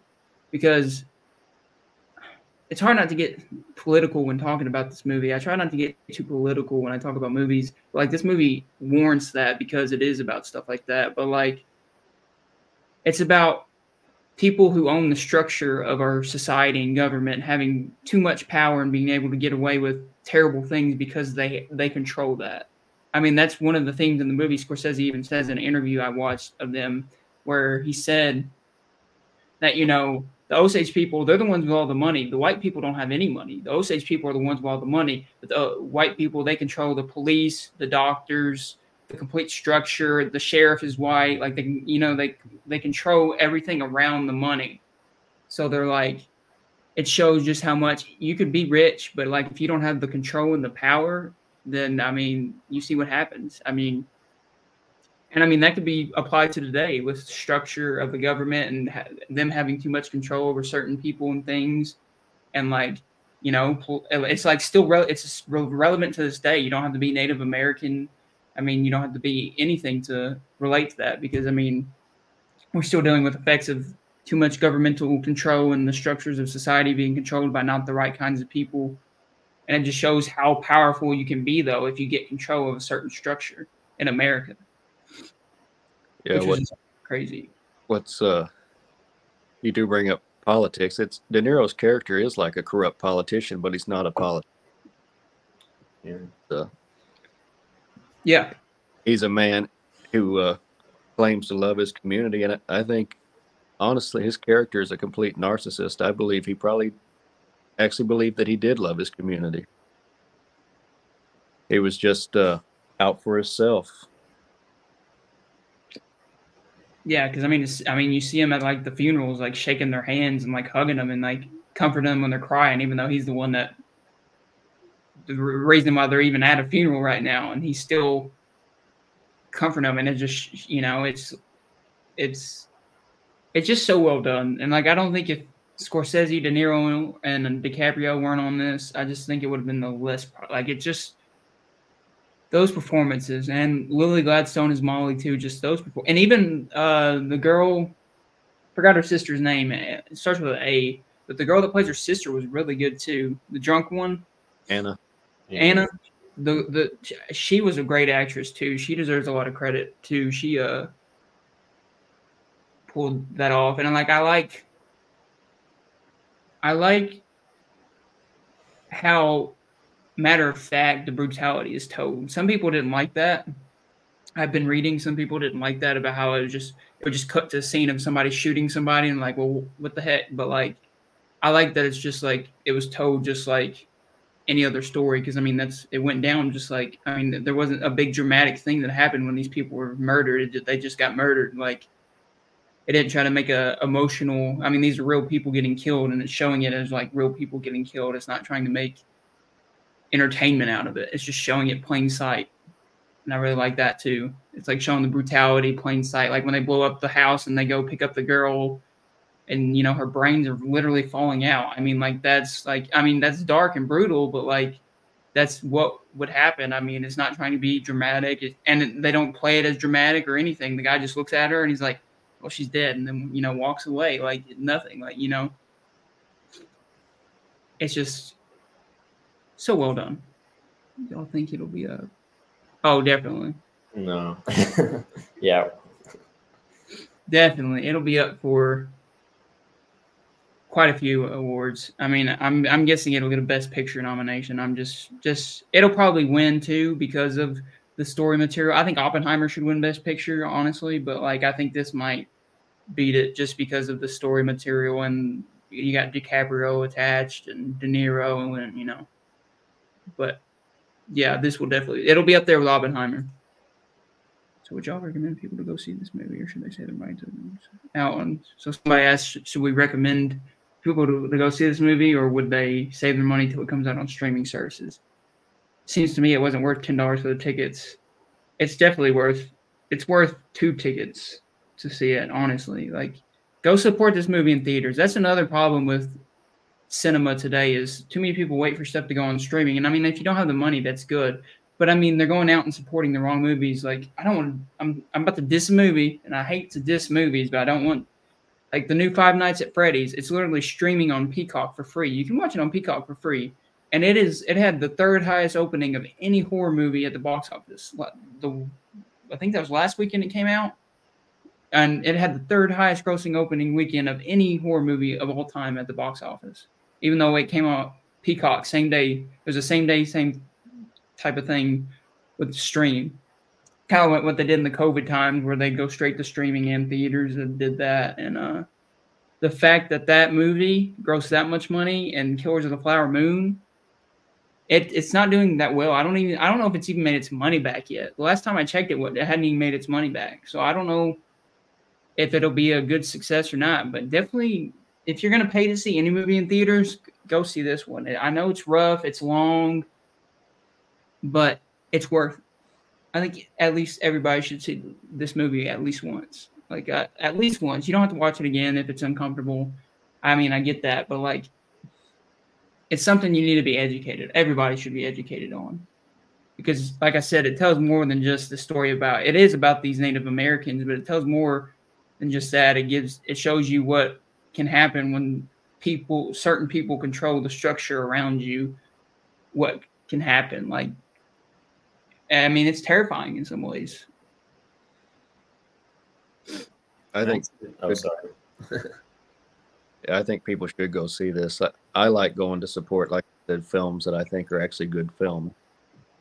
because it's hard not to get political when talking about this movie. I try not to get too political when I talk about movies. Like this movie warrants that because it is about stuff like that. But like it's about people who own the structure of our society and government having too much power and being able to get away with terrible things because they they control that. I mean, that's one of the things in the movie Scorsese even says in an interview I watched of them where he said that you know the Osage people they're the ones with all the money. The white people don't have any money. The Osage people are the ones with all the money. But the white people they control the police, the doctors, the complete structure. The sheriff is white. Like they, you know, they they control everything around the money. So they're like, it shows just how much you could be rich, but like if you don't have the control and the power, then I mean, you see what happens. I mean, and I mean that could be applied to today with structure of the government and ha- them having too much control over certain people and things, and like you know, it's like still re- it's relevant to this day. You don't have to be Native American I mean, you don't have to be anything to relate to that because I mean, we're still dealing with effects of too much governmental control and the structures of society being controlled by not the right kinds of people. And it just shows how powerful you can be, though, if you get control of a certain structure in America. Yeah, what's crazy. What's uh, you do bring up politics. It's De Niro's character is like a corrupt politician, but he's not a politician. Yeah. So yeah. He's a man who uh, claims to love his community. And I think, honestly, his character is a complete narcissist. I believe he probably actually believed that he did love his community. He was just uh, out for himself. Yeah, because I mean, I mean, you see him at like the funerals, like shaking their hands and like hugging them and like comforting them when they're crying, even though he's the one that the reason why they're even at a funeral right now, and he's still comforting them, and it just you know it's it's it's just so well done, and like I don't think if Scorsese, De Niro, and DiCaprio weren't on this, I just think it would have been the list. Like it just those performances, and Lily Gladstone is Molly too. Just those, and even uh, the girl, forgot her sister's name. It starts with A, but the girl that plays her sister was really good too. The drunk one, Anna. Anna, the the she was a great actress too. She deserves a lot of credit too. She uh pulled that off, and like, I like, I like how matter of fact the brutality is told. Some people didn't like that. I've been reading. Some people didn't like that about how it was just it would just cut to a scene of somebody shooting somebody and like, well, what the heck? But like, I like that it's just like it was told just like any other story because I mean that's it went down just like I mean there wasn't a big dramatic thing that happened when these people were murdered. It, they just got murdered. Like it didn't try to make a emotional. I mean these are real people getting killed, and it's showing it as like real people getting killed. It's not trying to make entertainment out of it. It's just showing it plain sight, and I really like that too. It's like showing the brutality plain sight. Like when they blow up the house and they go pick up the girl and you know her brains are literally falling out. I mean, like that's like I mean that's dark and brutal, but like that's what would happen. I mean, it's not trying to be dramatic, and they don't play it as dramatic or anything. The guy just looks at her and he's like, "Well, she's dead," and then you know walks away like nothing. Like you know, it's just so well done. Y'all think it'll be a? Oh, definitely. No. yeah. Definitely, it'll be up for quite a few awards. I mean, I'm I'm guessing it'll get a Best Picture nomination. I'm just just it'll probably win too because of the story material. I think Oppenheimer should win Best Picture, honestly, but like I think this might beat it just because of the story material and you got DiCaprio attached and De Niro and you know. But yeah, this will definitely it'll be up there with Oppenheimer. So would y'all recommend people to go see this movie, or should they say the right to out on? So somebody asked, should we recommend people to, to go see this movie, or would they save their money till it comes out on streaming services? Seems to me it wasn't worth ten dollars for the tickets. It's definitely worth. It's worth two tickets to see it. Honestly, like go support this movie in theaters. That's another problem with cinema today is too many people wait for stuff to go on streaming. And I mean, if you don't have the money, that's good. But I mean, they're going out and supporting the wrong movies. Like I don't want. I'm I'm about to diss a movie, and I hate to diss movies, but I don't want. Like the new Five Nights at Freddy's, it's literally streaming on Peacock for free. You can watch it on Peacock for free, and it is. It had the third highest opening of any horror movie at the box office. The I think that was last weekend it came out and it had the third highest grossing opening weekend of any horror movie of all time at the box office. Even though it came out Peacock same day, it was the same day, same type of thing with stream. Kind of went what they did in the COVID times, where they go straight to streaming and theaters and did that. And uh, the fact that that movie grossed that much money and Killers of the Flower Moon, it, it's not doing that well. I don't even I don't know if it's even made its money back yet. The last time I checked it, it hadn't even made its money back. So I don't know if it'll be a good success or not. But definitely, if you're to pay to see any movie in theaters, go see this one. I know it's rough, it's long, but it's worth. I think at least everybody should see this movie at least once. Like uh, at least once. You don't have to watch it again if it's uncomfortable. I mean, I get that, but like, it's something you need to be educated. Everybody should be educated on, because, like I said, it tells more than just the story about. It is about these Native Americans, but it tells more than just that. It gives. It shows you what can happen when people, certain people, control the structure around you. What can happen, like I mean, it's terrifying in some ways. I think. Oh, sorry. I think people should go see this. I, I like going to support like the films that I think are actually good film.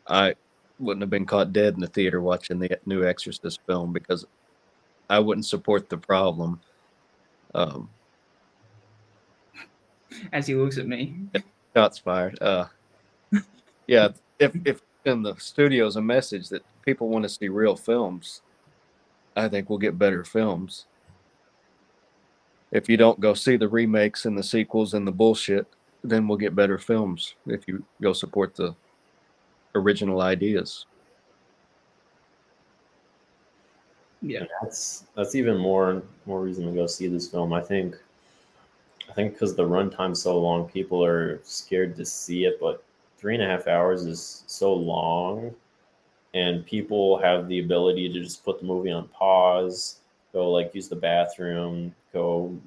I wouldn't have been caught dead in the theater watching the new Exorcist film because I wouldn't support the problem. Um, As he looks at me, shots fired. Uh, yeah, if if in the studios a message that people want to see real films, I think we'll get better films. If you don't go see the remakes and the sequels and the bullshit, then we'll get better films if you go support the original ideas. Yeah, that's that's even more more reason to go see this film. I think I think because the runtime's so long, people are scared to see it, but three and a half hours is so long and people have the ability to just put the movie on pause go like use the bathroom go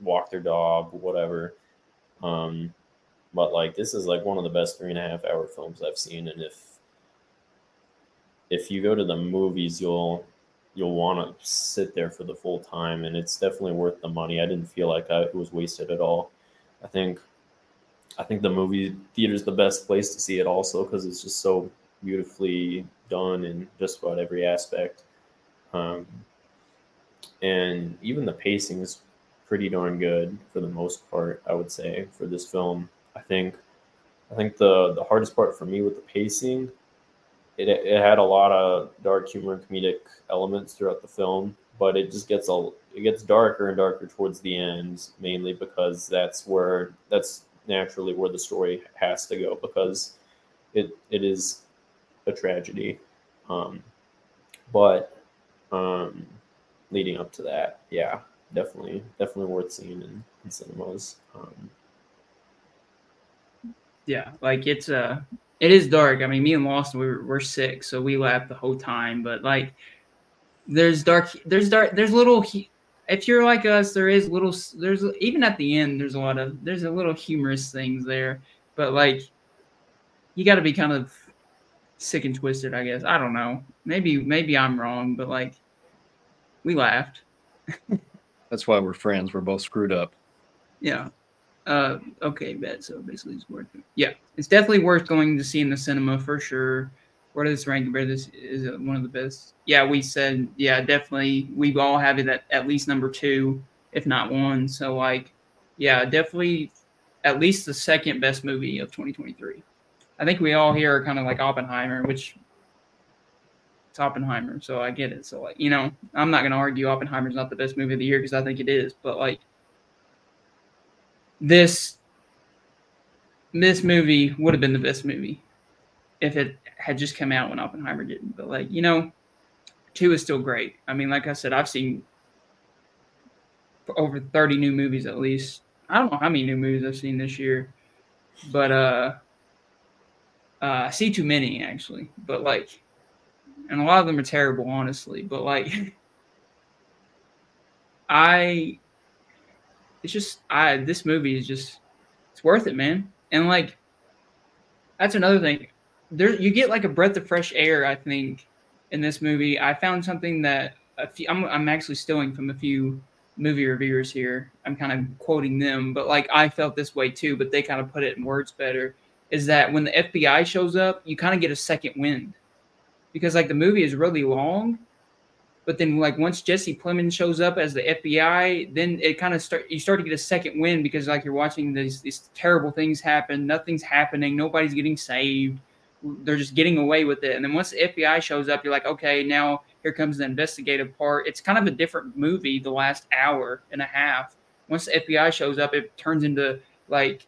walk their dog whatever. Um but like this is like one of the best three and a half hour films i've seen and if if you go to the movies you'll you'll want to sit there for the full time and it's definitely worth the money. I didn't feel like I, it was wasted at all. I think I think the movie theater is the best place to see it also because it's just so beautifully done in just about every aspect. Um, and even the pacing is pretty darn good for the most part, I would say, for this film. I think I think the the hardest part for me with the pacing, it it had a lot of dark humor and comedic elements throughout the film, but it just gets a it gets darker and darker towards the end, mainly because that's where that's naturally where the story has to go because it it is a tragedy. Um, but um, leading up to that, yeah, definitely, definitely worth seeing in, in cinemas. Um, yeah, like it's a, uh, it is dark. I mean, me and Lawson, we were, we're sick, so we laughed the whole time. But like, there's dark, there's dark, there's little if you're like us, there is little. There's even at the end. There's a lot of. There's a little humorous things there, but like, you got to be kind of sick and twisted. I guess I don't know. Maybe maybe I'm wrong, but like we laughed. That's why we're friends. We're both screwed up. Yeah. Uh, okay, bet. So basically, it's worth it. Yeah, it's definitely worth going to see in the cinema for sure. Where does rank? Where this is it one of the best? Yeah, we said yeah, definitely. We all have it at at least number two, if not one. So like, yeah, definitely at least the second best movie of 2023. I think we all here are kind of like Oppenheimer, which it's Oppenheimer, so I get it. So like, you know, I'm not gonna argue Oppenheimer's not the best movie of the year because I think it is, but like this this movie would have been the best movie if it had just come out when Oppenheimer didn't. But like, you know, two is still great. I mean, like I said, I've seen over 30 new movies at least. I don't know how many new movies I've seen this year, but uh, uh I see too many actually. But like, and a lot of them are terrible, honestly. But like, I it's just I this movie is just it's worth it, man. And like that's another thing. There you get like a breath of fresh air, I think, in this movie. I found something that a few, I'm I'm actually stealing from a few movie reviewers here. I'm kind of quoting them, but like I felt this way too, but they kind of put it in words better. Is that when the FBI shows up, you kind of get a second wind because like the movie is really long, but then, like once Jesse Plemons shows up as the FBI, then it kind of start you start to get a second wind because like you're watching these these terrible things happen. Nothing's happening. Nobody's getting saved. They're just getting away with it. And then once the FBI shows up, you're like, okay, now here comes the investigative part. It's kind of a different movie. The last hour and a half. Once the FBI shows up, it turns into like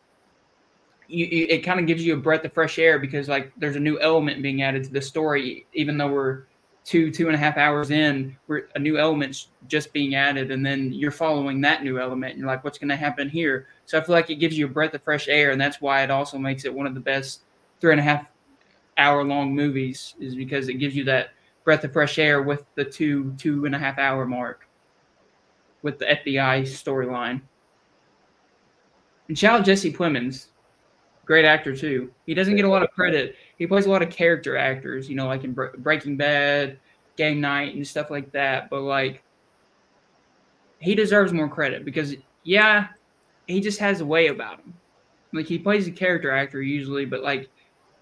you, it kind of gives you a breath of fresh air because like there's a new element being added to the story, even though we're two two and a half hours in we're a new element's just being added and then you're following that new element and you're like what's going to happen here so i feel like it gives you a breath of fresh air and that's why it also makes it one of the best three and a half hour long movies is because it gives you that breath of fresh air with the two two and a half hour mark with the fbi storyline and shout out jesse plemons great actor too he doesn't get a lot of credit he plays a lot of character actors, you know, like in Breaking Bad, Game Night, and stuff like that. But like, he deserves more credit because, yeah, he just has a way about him. Like he plays a character actor usually, but like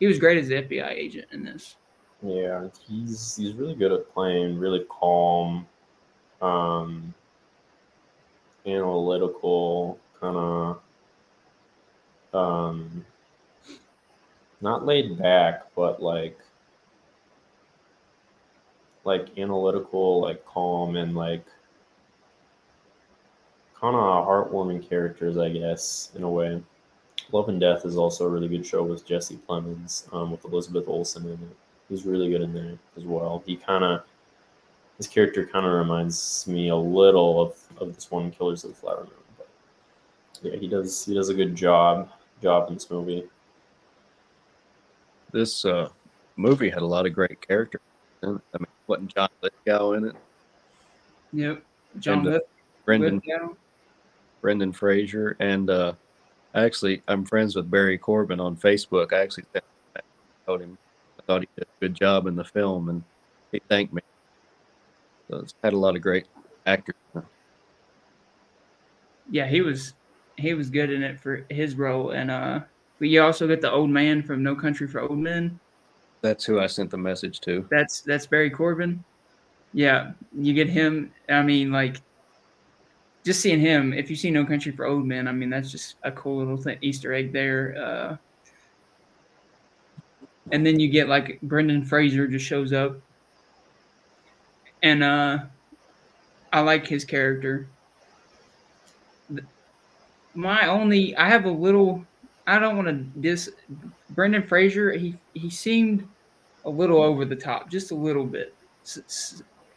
he was great as the FBI agent in this. Yeah, he's he's really good at playing really calm, um, analytical, kind of um, not laid back, but like like analytical, like calm and like kind of heartwarming characters, I guess, in a way. Love and Death is also a really good show with Jesse Plemons, um, with Elizabeth Olsen in it. He's really good in there as well. He kind of his character kind of reminds me a little of, of this one Killers of the Flower Moon, but yeah, he does he does a good job job in this movie this uh, movie had a lot of great characters. I mean, wasn't John Lithgow in it? Yep, John and, uh, Brendan Lithgow. Brendan Fraser, and uh, actually, I'm friends with Barry Corbin on Facebook. I actually told him I thought he did a good job in the film, and he thanked me. So it's had a lot of great actors. Yeah, he was he was good in it for his role, and uh, but you also get the old man from No Country for Old Men. That's who I sent the message to. That's that's Barry Corbin. Yeah, you get him. I mean, like, just seeing him. If you see No Country for Old Men, I mean, that's just a cool little thing, Easter egg there. Uh, and then you get like Brendan Fraser just shows up, and uh, I like his character. My only, I have a little I don't want to dis Brendan Fraser. He he seemed a little over the top, just a little bit.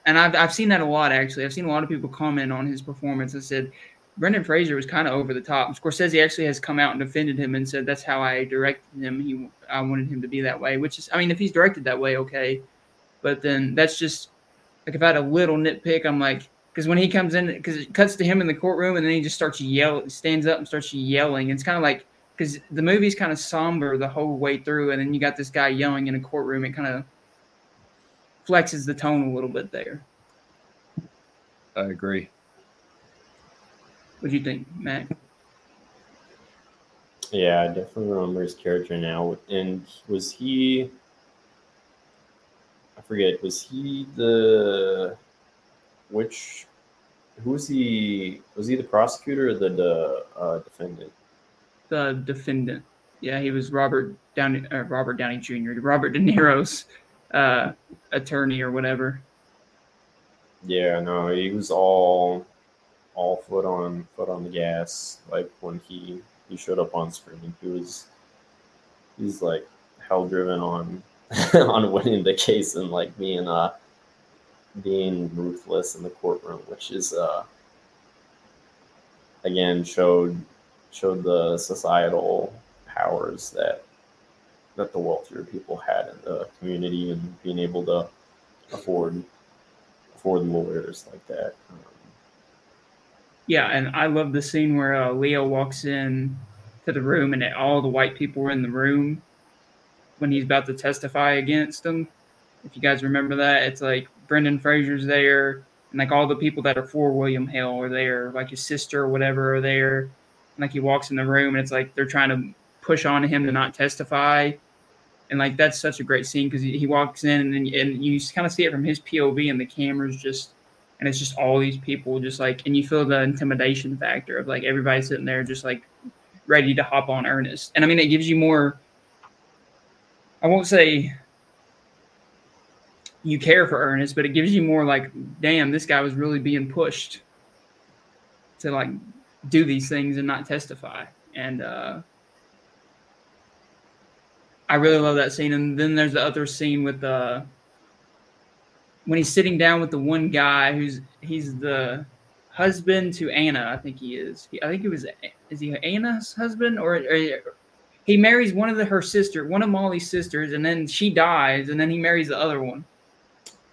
And I've I've seen that a lot actually. I've seen a lot of people comment on his performance and said Brendan Fraser was kind of over the top. Scorsese actually has come out and defended him and said that's how I directed him. He I wanted him to be that way, which is I mean if he's directed that way, okay. But then that's just like if I had a little nitpick, I'm like because when he comes in, because it cuts to him in the courtroom and then he just starts yelling, stands up and starts yelling. It's kind of like because the movie's kind of somber the whole way through, and then you got this guy yelling in a courtroom. It kind of flexes the tone a little bit there. I agree. What do you think, Matt? Yeah, I definitely remember his character now. And was he? I forget. Was he the which? Who was he? Was he the prosecutor or the, the uh, defendant? The defendant. Yeah, he was Robert Downey. Uh, Robert Downey Jr. Robert De Niro's uh, attorney or whatever. Yeah, no, he was all all foot on foot on the gas. Like when he he showed up on screen, he was he's like hell driven on on winning the case and like being uh being ruthless in the courtroom, which is uh again showed showed the societal powers that that the wealthier people had in the community and being able to afford afford lawyers like that. Um, yeah, and I love the scene where uh, Leo walks in to the room and all the white people are in the room when he's about to testify against them. If you guys remember that, it's like Brendan Fraser's there, and like all the people that are for William Hale are there, like his sister or whatever are there. And like he walks in the room, and it's like they're trying to push on him to not testify. And like that's such a great scene because he, he walks in and and you kind of see it from his POV, and the camera's just and it's just all these people just like and you feel the intimidation factor of like everybody sitting there just like ready to hop on Ernest. And I mean it gives you more I won't say you care for Ernest, but it gives you more like, damn, this guy was really being pushed to like do these things and not testify. And uh I really love that scene. And then there's the other scene with uh when he's sitting down with the one guy who's he's the husband to Anna, I think he is. I think he was is he Anna's husband or, or he marries one of the, her sister, one of Molly's sisters, and then she dies, and then he marries the other one.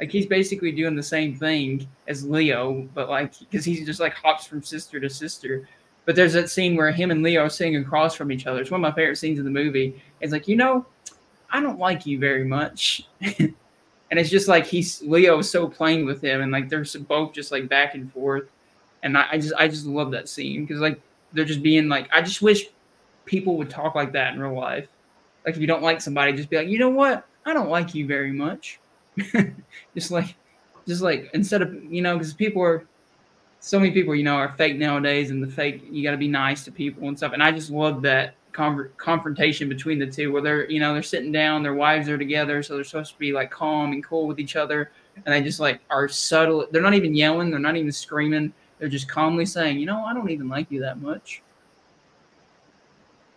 Like he's basically doing the same thing as Leo, but like because he just like hops from sister to sister. But there's that scene where him and Leo are sitting across from each other. It's one of my favorite scenes in the movie. It's like, you know, I don't like you very much. and it's just like he's Leo is so playing with him, and like they're both just like back and forth. And I, I just I just love that scene because like they're just being like I just wish people would talk like that in real life. Like if you don't like somebody, just be like, you know what? I don't like you very much. just like, just like instead of you know, because people are so many people you know are fake nowadays, and the fake you got to be nice to people and stuff. And I just love that con- confrontation between the two, where they're you know they're sitting down, their wives are together, so they're supposed to be like calm and cool with each other, and they just like are subtle. They're not even yelling, they're not even screaming. They're just calmly saying, you know, I don't even like you that much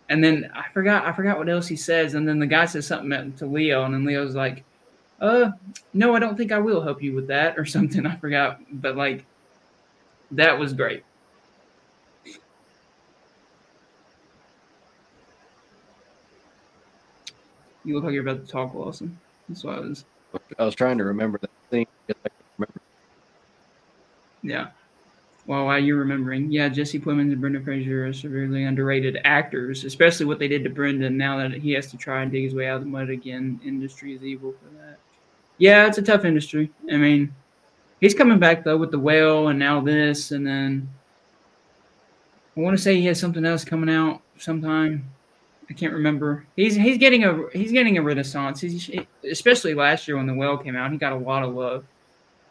and then I forgot I forgot what else he says, and then the guy says something to Leo, and then Leo's like, "Uh, no, I don't think I will help you with that," or something. I forgot, but like, that was great. You look like you're about to talk, Lawson. That's why I was. I was trying to remember that thing. Remember. Yeah. Well, while you're remembering, yeah, Jesse Plemons and Brendan Fraser are severely underrated actors, especially what they did to Brendan. Now that he has to try and dig his way out of the mud again, industry is evil for that. Yeah, it's a tough industry. I mean, he's coming back though with the whale and now this, and then I want to say he has something else coming out sometime. I can't remember. He's he's getting a he's getting a renaissance. He's especially last year when the whale came out, he got a lot of love,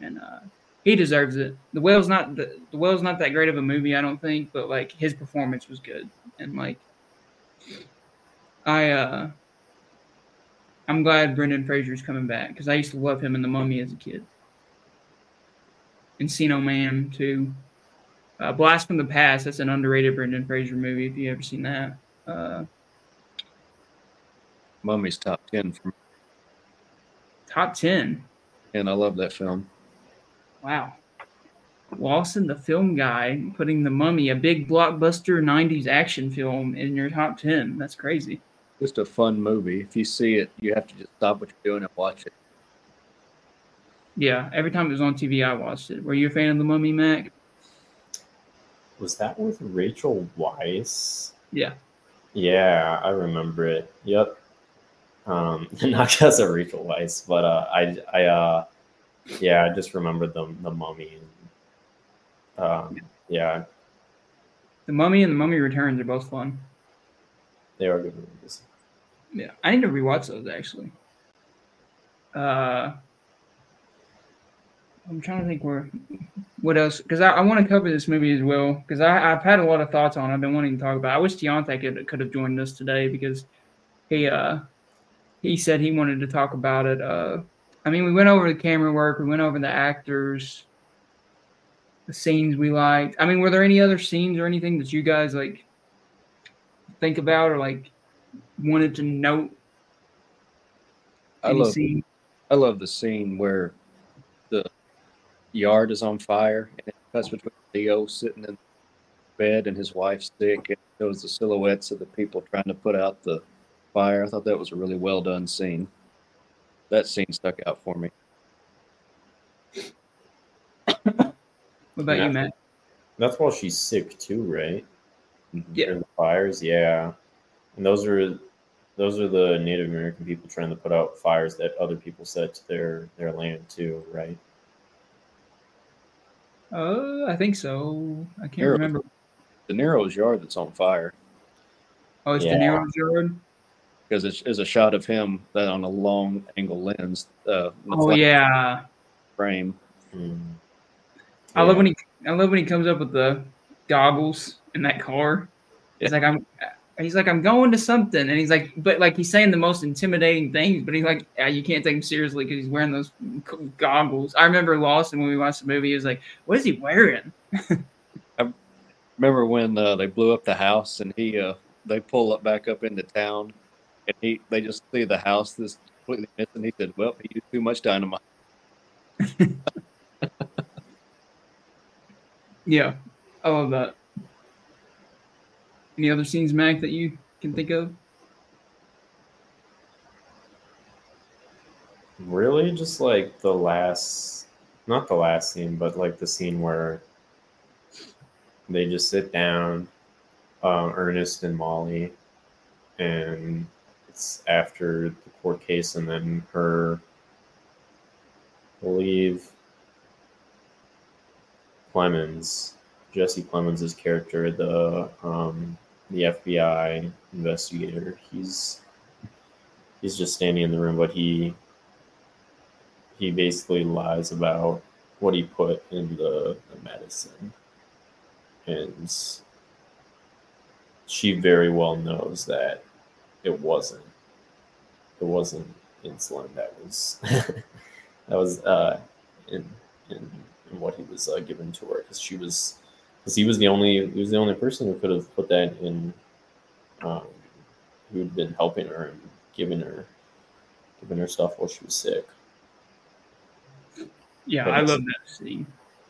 and uh, he deserves it. The whale's not the, the whale's not that great of a movie, I don't think, but like his performance was good, and like I uh I'm glad Brendan Fraser's coming back because I used to love him in The Mummy as a kid. Encino Man too. Uh, Blast from the Past. That's an underrated Brendan Fraser movie. If you ever seen that. Uh, Mummy's top ten for me. top ten. And I love that film. Wow. Lawson, the film guy, putting The Mummy, a big blockbuster 90s action film, in your top 10. That's crazy. Just a fun movie. If you see it, you have to just stop what you're doing and watch it. Yeah, every time it was on TV, I watched it. Were you a fan of The Mummy, Mac? Was that with Rachel Weisz? Yeah. Yeah, I remember it. Yep. Um, not because of Rachel Weisz, but uh, I, I, uh, yeah, I just remembered the the Mummy. And, um, yeah, The Mummy and The Mummy Returns are both fun. they are good movies. Yeah, I need to rewatch those actually. Uh, I'm trying to think where, what else? Because I, I want to cover this movie as well. Because I've had a lot of thoughts on. it. I've been wanting to talk about. it. I wish Deontay could could have joined us today because he uh he said he wanted to talk about it. Uh, I mean, we went over the camera work. We went over the actors, the scenes we liked. I mean, were there any other scenes or anything that you guys like think about or like wanted to note? I love scene? I love the scene where yard is on fire and it cuts between Leo sitting in bed and his wife's sick and it shows the silhouettes of the people trying to put out the fire. I thought that was a really well done scene. That scene stuck out for me. What about Yeah. you, Matt? That's while she's sick too, right? Yeah. During the fires, yeah. And those are those are the Native American people trying to put out fires that other people set to their their land too, right? Uh, I think so. I can't remember. De Niro's yard that's on fire Oh, it's Yeah. De Niro's yard. because it's, it's a shot of him that on a long angle lens. Uh, Oh yeah, frame. Mm. I love when he. I love when he comes up with the goggles in that car. He's like, I'm. He's like, I'm going to something, and he's like, but like he's saying the most intimidating things, but he's like, yeah, you can't take him seriously because he's wearing those goggles. I remember Lawson when we watched the movie. He was like, "What is he wearing?" I remember when uh, they blew up the house and he uh, they pull up back up into town and he they just see the house that's completely missing. He said, "Well, he used too much dynamite." Yeah, I love that. Any other scenes, Mac, that you can think of? Really, just like the last, not the last scene, but like the scene where they just sit down, uh, Ernest and Molly, and it's after the court case, and then her, believe, Plemons, Jesse Plemons' character, the um, the FBI investigator, he's he's just standing in the room, but he he basically lies about what he put in the, the medicine. And she very well knows that it wasn't it wasn't insulin that was that was uh in in, in what he was uh, given to her because she was because he was the only he was the only person who could have put that in um who'd been helping her and giving her giving her stuff while she was sick Yeah, But I love that scene.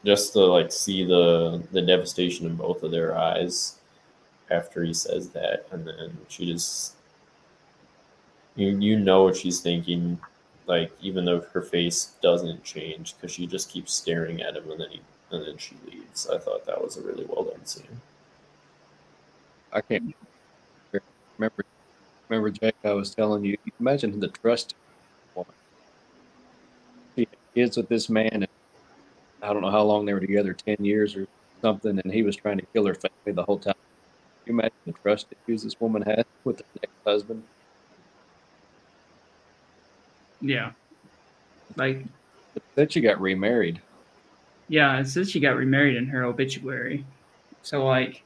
just to like see the the devastation in both of their eyes after he says that and then she just you you know what she's thinking like even though her face doesn't change because she just keeps staring at him and then he and then she leaves i thought that was a really well done scene I can't remember. Remember, Jake? I was telling you. Imagine the trust. woman. She had kids with this man, and I don't know how long they were together ten years or something, and he was trying to kill her family the whole time. Can you imagine the trust issues this woman had with her next husband. Yeah, like But then she got remarried. Yeah, it says she got remarried in her obituary. So like,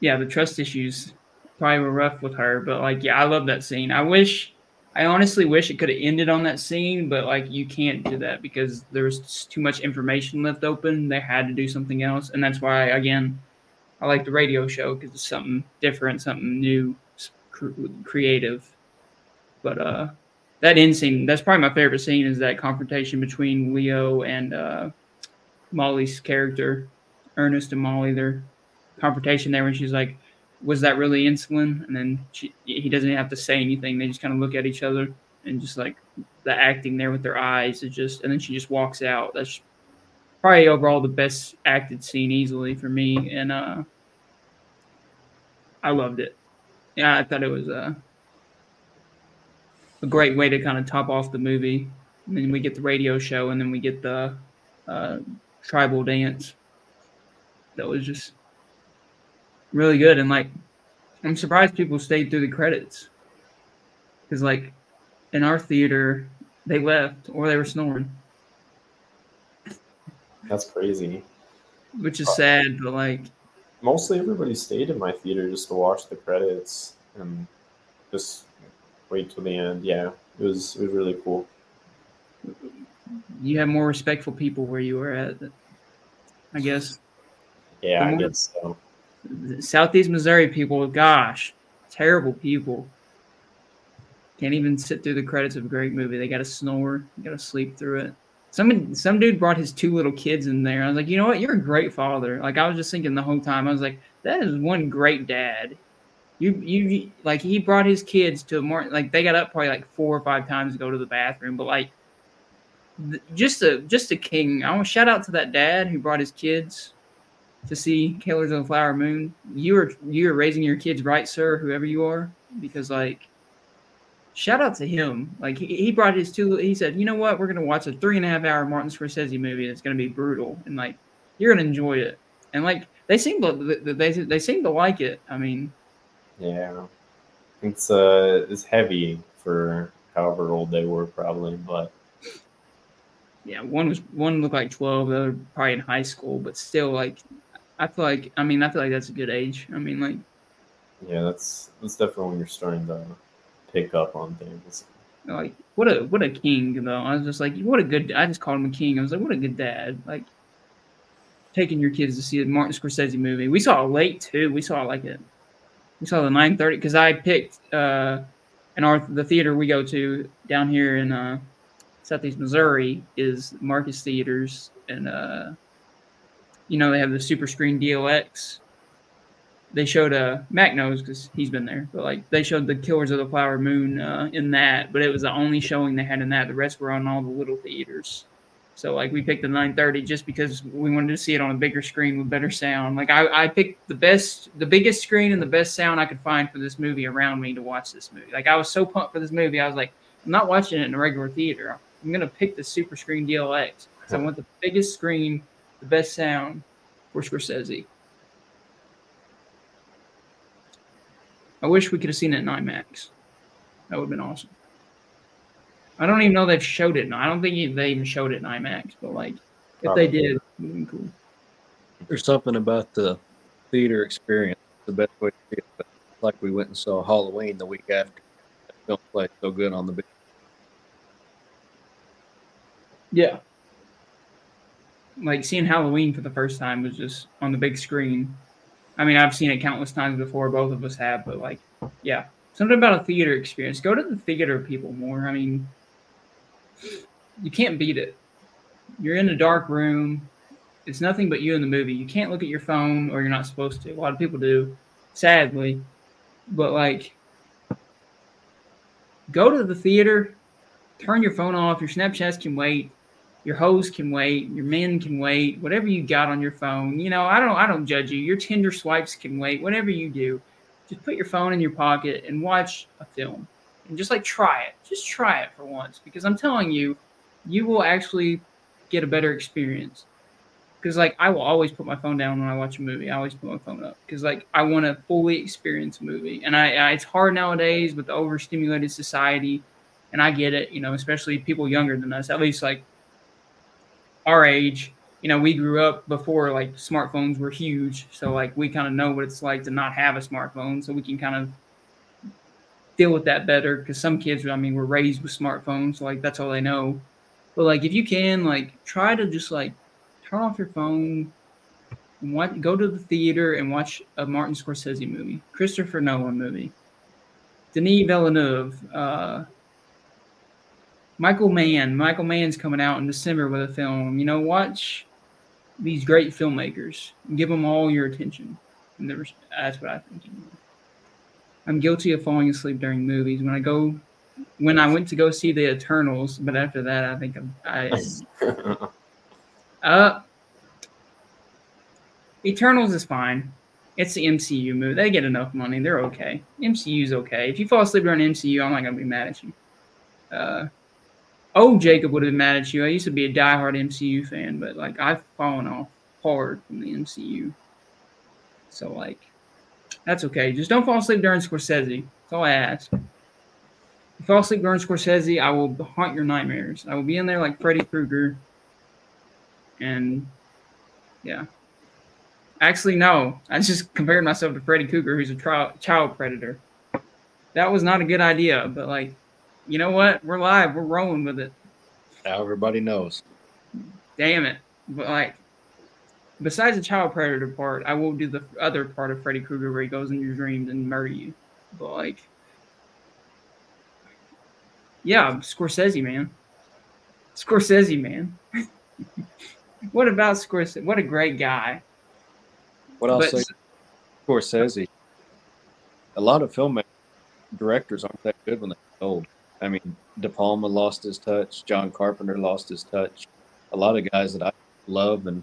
yeah, the trust issues probably were rough with her, but like, yeah, I love that scene. I wish, I honestly wish it could have ended on that scene, but like, you can't do that because there's too much information left open. They had to do something else, and that's why again, I like the radio show because it's something different, something new, cr- creative. But uh, that end scene, that's probably my favorite scene, is that confrontation between Leo and uh, Molly's character, Ernest and Molly. Their confrontation there when she's like, "Was that really insulin?" And then she, he doesn't have to say anything. They just kind of look at each other and just like the acting there with their eyes is just, and then she just walks out. That's probably overall the best acted scene easily for me. And uh, I loved it. Yeah, I thought it was a a great way to kind of top off the movie. And then we get the radio show, and then we get the uh, tribal dance. That was just really good, and like I'm surprised people stayed through the credits because like in our theater they left or they were snoring, That's crazy. which is sad. But like Mostly everybody stayed in my theater just to watch the credits and just wait till the end. Yeah, it was it was really cool. you have more respectful people where you were at. I guess Yeah, I guess so. Southeast Missouri people, gosh, terrible people. Can't even sit through the credits of a great movie. They got to snore. Got to sleep through it. Some some dude brought his two little kids in there. I was like, you know what? You're a great father. Like I was just thinking the whole time. I was like, that is one great dad. You you like he brought his kids to more like they got up probably like four or five times to go to the bathroom, but like just a just a king. I want to shout out to that dad who brought his kids to see Killers of the Flower Moon. You are you are raising your kids right, sir, whoever you are, because like shout out to him. Like he, he brought his two he said, you know what, we're gonna watch a three and a half hour Martin Scorsese movie It's gonna be brutal and like you're gonna enjoy it. And like they seem to they they seem to like it. I mean, Yeah, it's uh it's heavy for however old they were probably, but yeah, one was one looked like twelve, the other probably in high school, but still like I feel like I mean I feel like that's a good age. I mean like yeah, that's that's definitely when you're starting to pick up on things. like what a what a king though. I was just like, what a good. I just called him a king. I was like, what a good dad. Like taking your kids to see a Martin Scorsese movie. We saw it late too. We saw it like it. We saw the nine thirty because I picked uh, in our the theater we go to down here in uh, Southeast Missouri is Marcus Theaters and uh, you know they have the super screen DLX. They showed uh Mac knows because he's been there, but like they showed the Killers of the Flower Moon uh, in that, but it was the only showing they had in that. The rest were on all the little theaters. So like we picked the 930 just because we wanted to see it on a bigger screen with better sound. Like I, I picked the best, the biggest screen and the best sound I could find for this movie around me to watch this movie. Like I was so pumped for this movie. I was like, I'm not watching it in a regular theater. I'm gonna pick the super screen DLX because I want the biggest screen, the best sound for Scorsese. I wish we could have seen it in IMAX. That would have been awesome. I don't even know they've showed it. I don't think they even showed it in IMAX, but like if they did, it cool. There's something about the theater experience, the best way to see it. But like we went and saw Halloween the week after. That film played so good on the big. Yeah. Like seeing Halloween for the first time was just on the big screen. I mean, I've seen it countless times before, both of us have, but like, yeah. Something about a theater experience. Go to the theater, people, more. I mean, you can't beat it. You're in a dark room. It's nothing but you in the movie. You can't look at your phone, or you're not supposed to. A lot of people do, sadly. But like, go to the theater, turn your phone off. Your Snapchats can wait. Your hose can wait. Your men can wait. Whatever you got on your phone, you know, I don't, I don't judge you. Your Tinder swipes can wait. Whatever you do, just put your phone in your pocket and watch a film, and just like try it. Just try it for once, because I'm telling you, you will actually get a better experience. Because like I will always put my phone down when I watch a movie. I always put my phone up because like I want to fully experience a movie, and I, I it's hard nowadays with the overstimulated society, and I get it. You know, especially people younger than us. At least like our age, you know, we grew up before like smartphones were huge. So like we kind of know what it's like to not have a smartphone. So we can kind of deal with that better because some kids, I mean, were raised with smartphones. Like that's all they know. But like if you can, like try to just like turn off your phone. And watch, go to the theater and watch a Martin Scorsese movie, Christopher Nolan movie, Denis Villeneuve, uh, Michael Mann. Michael Mann's coming out in December with a film. You know, watch these great filmmakers. Give them all your attention. And there's, that's what I think. I'm guilty of falling asleep during movies. When I go, when I went to go see the Eternals, but after that, I think I'm, I uh, Eternals is fine. It's the MCU movie. They get enough money. They're okay. MCU's okay. If you fall asleep during MCU, I'm not gonna be mad at you. Uh, oh, Jacob would have been mad at you. I used to be a diehard MCU fan, but like I've fallen off hard from the MCU. So like, that's okay. Just don't fall asleep during Scorsese. That's all I ask. If you fall asleep during Scorsese, I will haunt your nightmares. I will be in there like Freddy Krueger. And yeah. Actually, no. I just compared myself to Freddy Krueger, who's a trial, child predator. That was not a good idea, but like, you know what? We're live. We're rolling with it. Now everybody knows. Damn it. But like, besides the child predator part, I will do the other part of Freddy Krueger where he goes in your dreams and murder you. But like, yeah, Scorsese, man. Scorsese, man. what about Scorsese? What a great guy. What I'll But- Scorsese. A lot of filmmakers, directors aren't that good when they're old. I mean, De Palma lost his touch. John Carpenter lost his touch. A lot of guys that I love and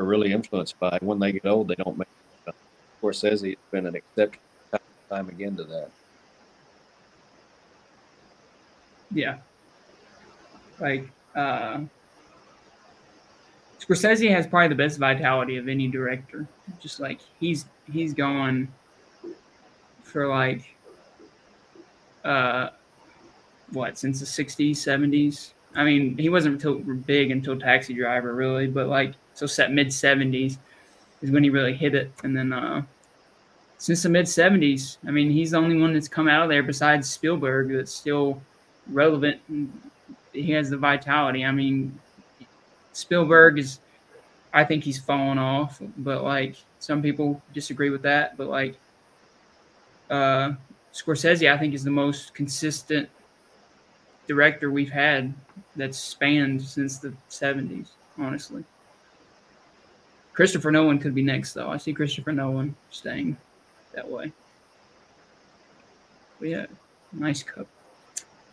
are really influenced by, when they get old, they don't make. It. Scorsese has been an exception time again to that. Yeah. Like, uh, Scorsese has probably the best vitality of any director. Just like he's he's gone for like uh what since the 60s 70s i mean he wasn't until big until taxi driver really but like so set mid 70s is when he really hit it. And then uh since the mid 70s i mean he's the only one that's come out of there besides spielberg that's still relevant. He has the vitality. I mean spielberg is i think he's fallen off but like some people disagree with that but like uh scorsese i think is the most consistent director we've had that's spanned since the 70s honestly christopher nolan could be next though. I see christopher nolan staying that way. But yeah nice cup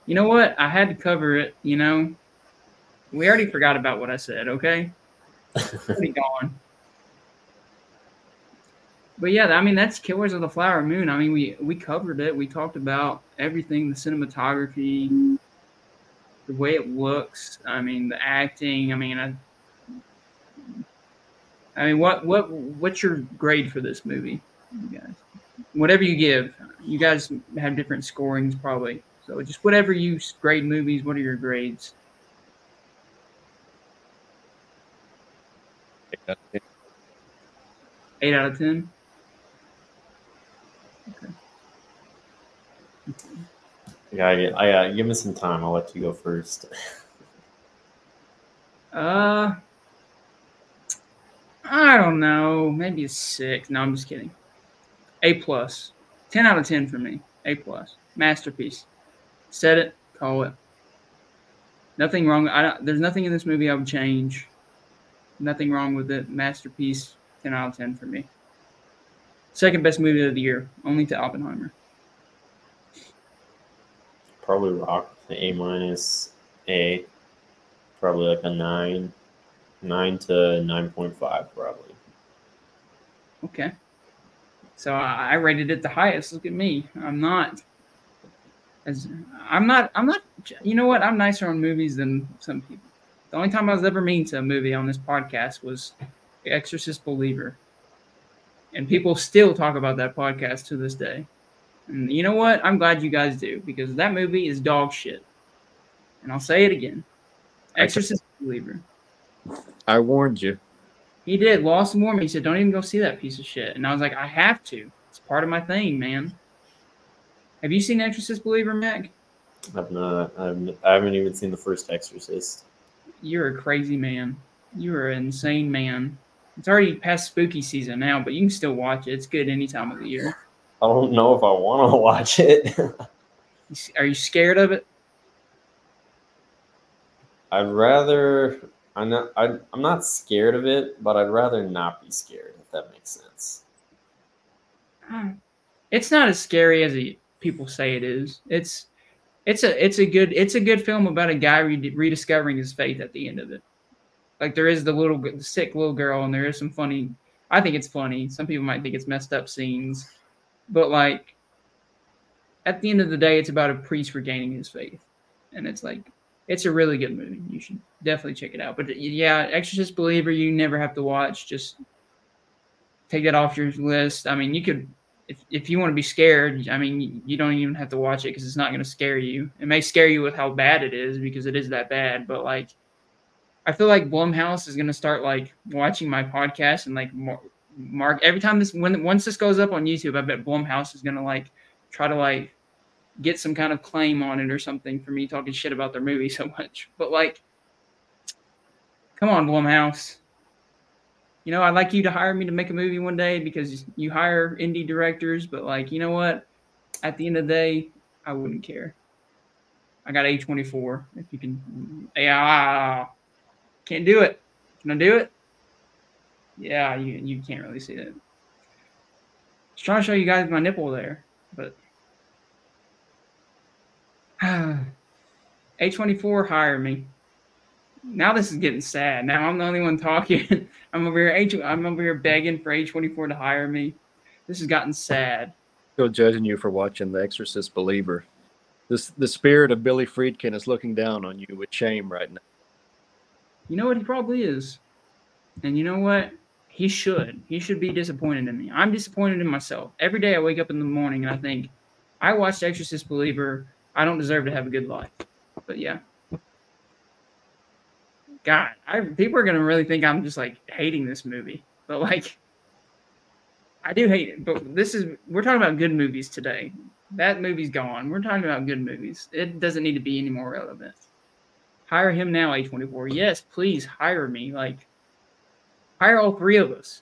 you know what? I had to cover it you know? We already forgot about what i said okay? Already gone. But yeah i mean that's killers of the flower moon. I mean we we covered it. We talked about everything the cinematography the way it looks. I mean the acting. I mean i i mean what what what's your grade for this movie you guys whatever you give you guys have different scorings probably so just whatever you grade movies what are your grades eight out of ten Okay. Yeah, I, I uh, give me some time. I'll let you go first. Uh, I don't know. Maybe a six. No, I'm just kidding. A plus. Ten out of ten for me. A plus. Masterpiece. Said it. Call it. Nothing wrong. I don't, there's nothing in this movie I would change. Nothing wrong with it. Masterpiece. Ten out of ten for me. Second best movie of the year, only to Oppenheimer. Probably rock A minus A. Probably like a nine, nine to nine point five, probably. Okay. So I, I rated it the highest. Look at me. I'm not. As I'm not. I'm not. You know what? I'm nicer on movies than some people. The only time I was ever mean to a movie on this podcast was The Exorcist Believer, and people still talk about that podcast to this day. And you know what? I'm glad you guys do because that movie is dog shit. And I'll say it again. Exorcist Believer. I warned you. He did. Lost and warm. He said, "Don't even go see that piece of shit." And I was like, "I have to. It's part of my thing, man." Have you seen Exorcist Believer, Mac? I've not. I've, I haven't even seen the first Exorcist. You're a crazy man. You're an insane man. It's already past spooky season now, but you can still watch it. It's good any time of the year. I don't know if I want to watch it. Are you scared of it? I'd rather. I'm not. I'm not scared of it, but I'd rather not be scared. If that makes sense. Hmm. It's not as scary as it, people say it is. It's it's a it's a good it's a good film about a guy re- rediscovering his faith at the end of it. Like there is the little g- sick little girl, and there is some funny I think it's funny. Some people might think it's messed up scenes, but like at the end of the day, it's about a priest regaining his faith, and it's like it's a really good movie. You should definitely check it out. But yeah, Exorcist Believer, you never have to watch. Just take that off your list. I mean, you could if if you want to be scared. I mean, you don't even have to watch it because it's not going to scare you. It may scare you with how bad it is because it is that bad. But like, I feel like Blumhouse is going to start like watching my podcast and like mark every time this when once this goes up on YouTube. I bet Blumhouse is going to like try to like get some kind of claim on it or something for me talking shit about their movie so much. But like, come on, Blumhouse. You know, I'd like you to hire me to make a movie one day because you hire indie directors, but like, you know what? At the end of the day, I wouldn't care. I got A24. If you can, yeah, can't do it. Can I do it? Yeah, you you can't really see it. Just trying to show you guys my nipple there, but A24 hire me. Now this is getting sad. Now I'm the only one talking. I'm over here. H. I'm over here begging for A24 to hire me. This has gotten sad. Still judging you for watching The Exorcist Believer. This the spirit of Billy Friedkin is looking down on you with shame right now. You know what? He probably is. And you know what? He should. He should be disappointed in me. I'm disappointed in myself. Every day I wake up in the morning and I think, I watched Exorcist Believer. I don't deserve to have a good life. But yeah. God, I, people are gonna really think I'm just like hating this movie, but like, I do hate it. But this is we're talking about good movies today. That movie's gone. We're talking about good movies. It doesn't need to be any more relevant. Hire him now, A24. Yes, please hire me. Like, hire all three of us.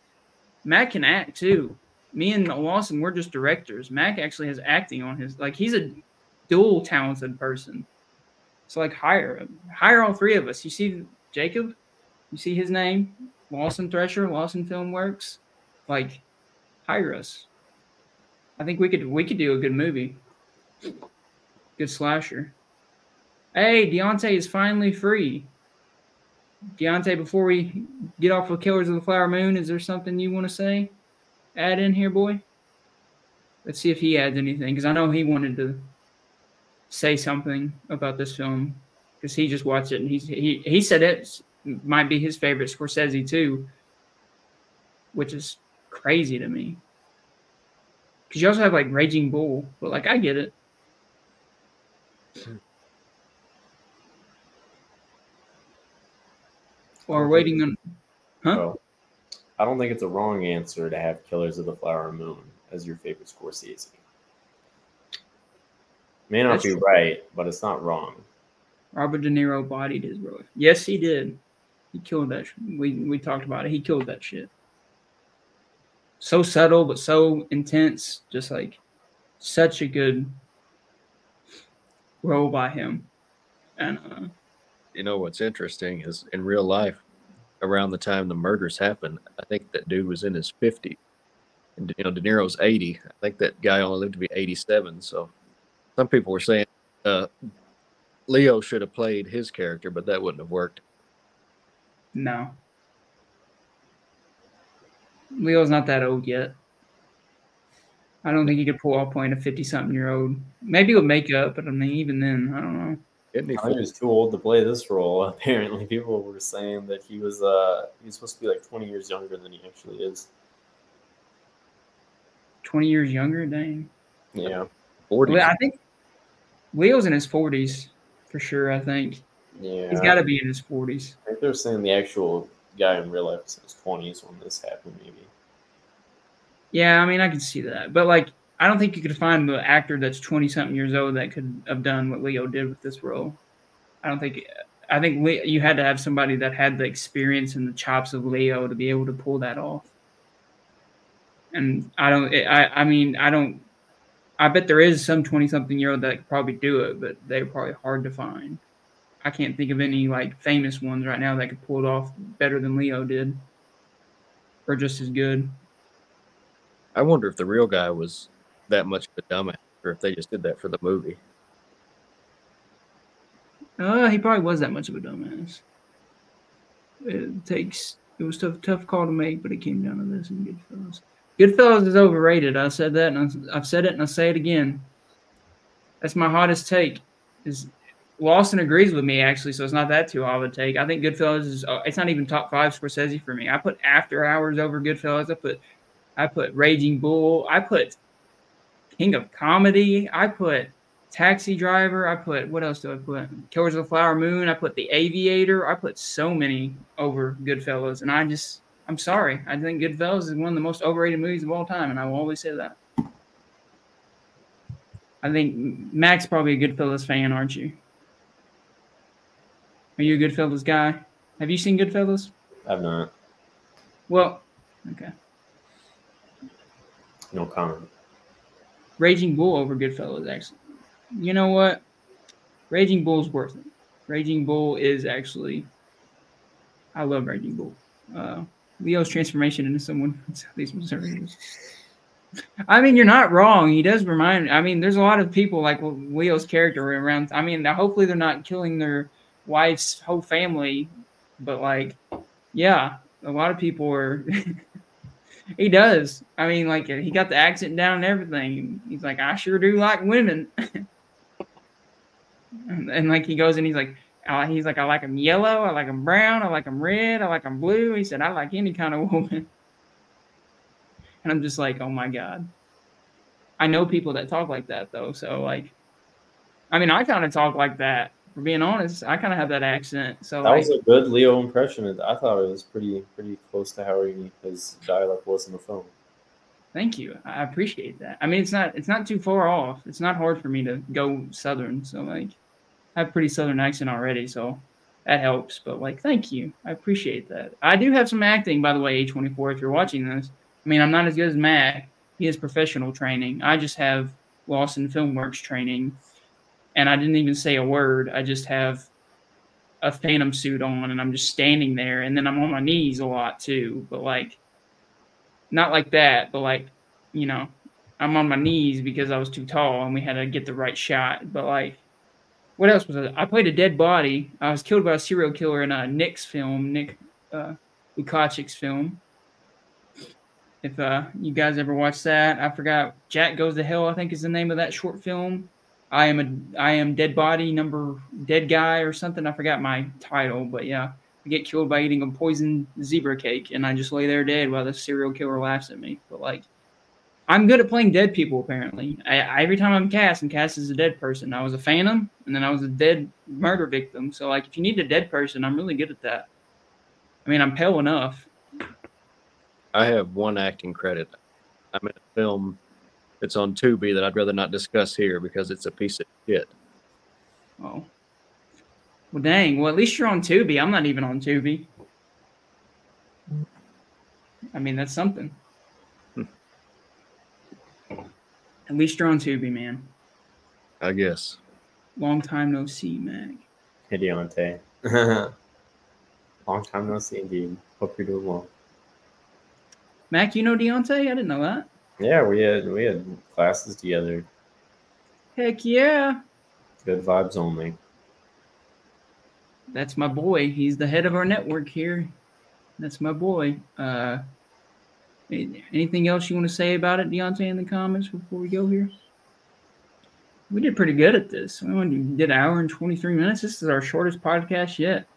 Matt can act too. Me and Lawson, we're just directors. Mac actually has acting on his like he's a dual talented person. So like hire him. Hire all three of us. You see Jacob? You see his name? Lawson Thresher, Lawson Film Works. Like, hire us. I think we could we could do a good movie. Good slasher. Hey, Deontay is finally free. Deontay, before we get off of Killers of the Flower Moon, is there something you want to say? Add in here, boy. Let's see if he adds anything, because I know he wanted to say something about this film because he just watched it and he's, he he said it might be his favorite Scorsese too, which is crazy to me. Because you also have like Raging Bull, but like I get it. Or waiting on, huh? Well, I don't think it's a wrong answer to have Killers of the Flower Moon as your favorite Scorsese. May not That's be true. right, but it's not wrong. Robert De Niro bodied his brother. Yes, he did. He killed that. Sh- we we talked about it. He killed that shit. So subtle, but so intense. Just like such a good role by him. And uh, you know what's interesting is in real life, around the time the murders happened, I think that dude was in his 50s. And you know, De Niro's 80. I think that guy only lived to be 87. So some people were saying uh, Leo should have played his character, but that wouldn't have worked. No. Leo's not that old yet. I don't think he could pull off playing a 50 something year old. Maybe with makeup, but I mean, even then, I don't know. he was too old to play this role. Apparently, people were saying that he was uh he was supposed to be like 20 years younger than he actually is. 20 years younger, dang. Yeah. 40. I think Leo's in his 40s for sure. I think. Yeah. He's got to be in his 40s. I think they're saying the actual guy in real life was in his 20s when this happened, maybe. Yeah, I mean, I can see that. But, like, I don't think you could find the actor that's 20 something years old that could have done what Leo did with this role. I don't think. I think you had to have somebody that had the experience and the chops of Leo to be able to pull that off. And I don't. I. I mean, I don't I bet there is some 20 something year old that could probably do it, but they're probably hard to find. I can't think of any like famous ones right now that could pull it off better than Leo did or just as good. I wonder if the real guy was that much of a dumbass or if they just did that for the movie. Uh, he probably was that much of a dumbass. It takes It was tough, tough call to make, but it came down to this and Goodfellas. Goodfellas is overrated. I said that, and I've said it, and I'll say it again. That's my hottest take. Is Lawson agrees with me actually, so it's not that too hot of a take. I think Goodfellas is. Uh, it's not even top five Scorsese for me. I put After Hours over Goodfellas. I put, I put Raging Bull. I put King of Comedy. I put Taxi Driver. I put what else do I put? Killers of the Flower Moon. I put The Aviator. I put so many over Goodfellas, and I just I'm sorry. I think Goodfellas is one of the most overrated movies of all time, and I will always say that. I think Mac's probably a Goodfellas fan, aren't you? Are you a Goodfellas guy? Have you seen Goodfellas? I've not. Well, okay. No comment. Raging Bull over Goodfellas, actually. You know what? Raging Bull's worth it. Raging Bull is actually. I love Raging Bull. Uh, Leo's transformation into someone these I mean, you're not wrong. He does remind. I mean, there's a lot of people like Leo's character around. I mean, hopefully they're not killing their wife's whole family, but like, yeah, a lot of people are. he does. I mean, like he got the accent down and everything. He's like, I sure do like women. and, and like he goes and he's like, uh, he's like, I like them yellow, I like them brown, I like them red, I like them blue. He said, I like any kind of woman. And I'm just like, oh my God. I know people that talk like that though. So like, I mean, I kind of talk like that. For being honest, I kind of have that accent. So that like, was a good Leo impression. I thought it was pretty pretty close to how he, his dialect was in the film. Thank you. I appreciate that. I mean, it's not it's not too far off. It's not hard for me to go southern. So like, I have pretty southern accent already, so that helps. But like, thank you. I appreciate that. I do have some acting, by the way, A24. If you're watching this, I mean, I'm not as good as Mac. He has professional training. I just have Lawson Filmworks training, and I didn't even say a word. I just have a phantom suit on, and I'm just standing there, and then I'm on my knees a lot too. But like, not like that, but like, you know, I'm on my knees because I was too tall, and we had to get the right shot. But like what else was it? I played a dead body. I was killed by a serial killer in a Nick's film, Nick uh, film. If uh, you guys ever watched that, I forgot. Jack Goes to Hell, I think, is the name of that short film. I am a I am dead body number dead guy or something. I forgot my title, but yeah, I get killed by eating a poisoned zebra cake, and I just lay there dead while the serial killer laughs at me. But like, I'm good at playing dead people. Apparently, I, every time I'm cast, I'm cast as a dead person. I was a phantom, and then I was a dead murder victim. So, like, if you need a dead person, I'm really good at that. I mean, I'm pale enough. I have one acting credit. I'm in a film that's on Tubi that I'd rather not discuss here because it's a piece of shit. Oh. Well, dang. Well, at least you're on Tubi. I'm not even on Tubi. I mean, that's something. At least you're on Tubi, man. I guess. Long time no see, Mac. Hey, Deontay. Long time no see, indeed. Hope you're doing well. Mac, you know Deontay? I didn't know that. Yeah, we had we had classes together. Heck yeah. Good vibes only. That's my boy. He's the head of our network here. That's my boy. Uh, Anything else you want to say about it, Deontay, in the comments before we go here? We did pretty good at this. We only did an hour and 23 minutes. This is our shortest podcast yet.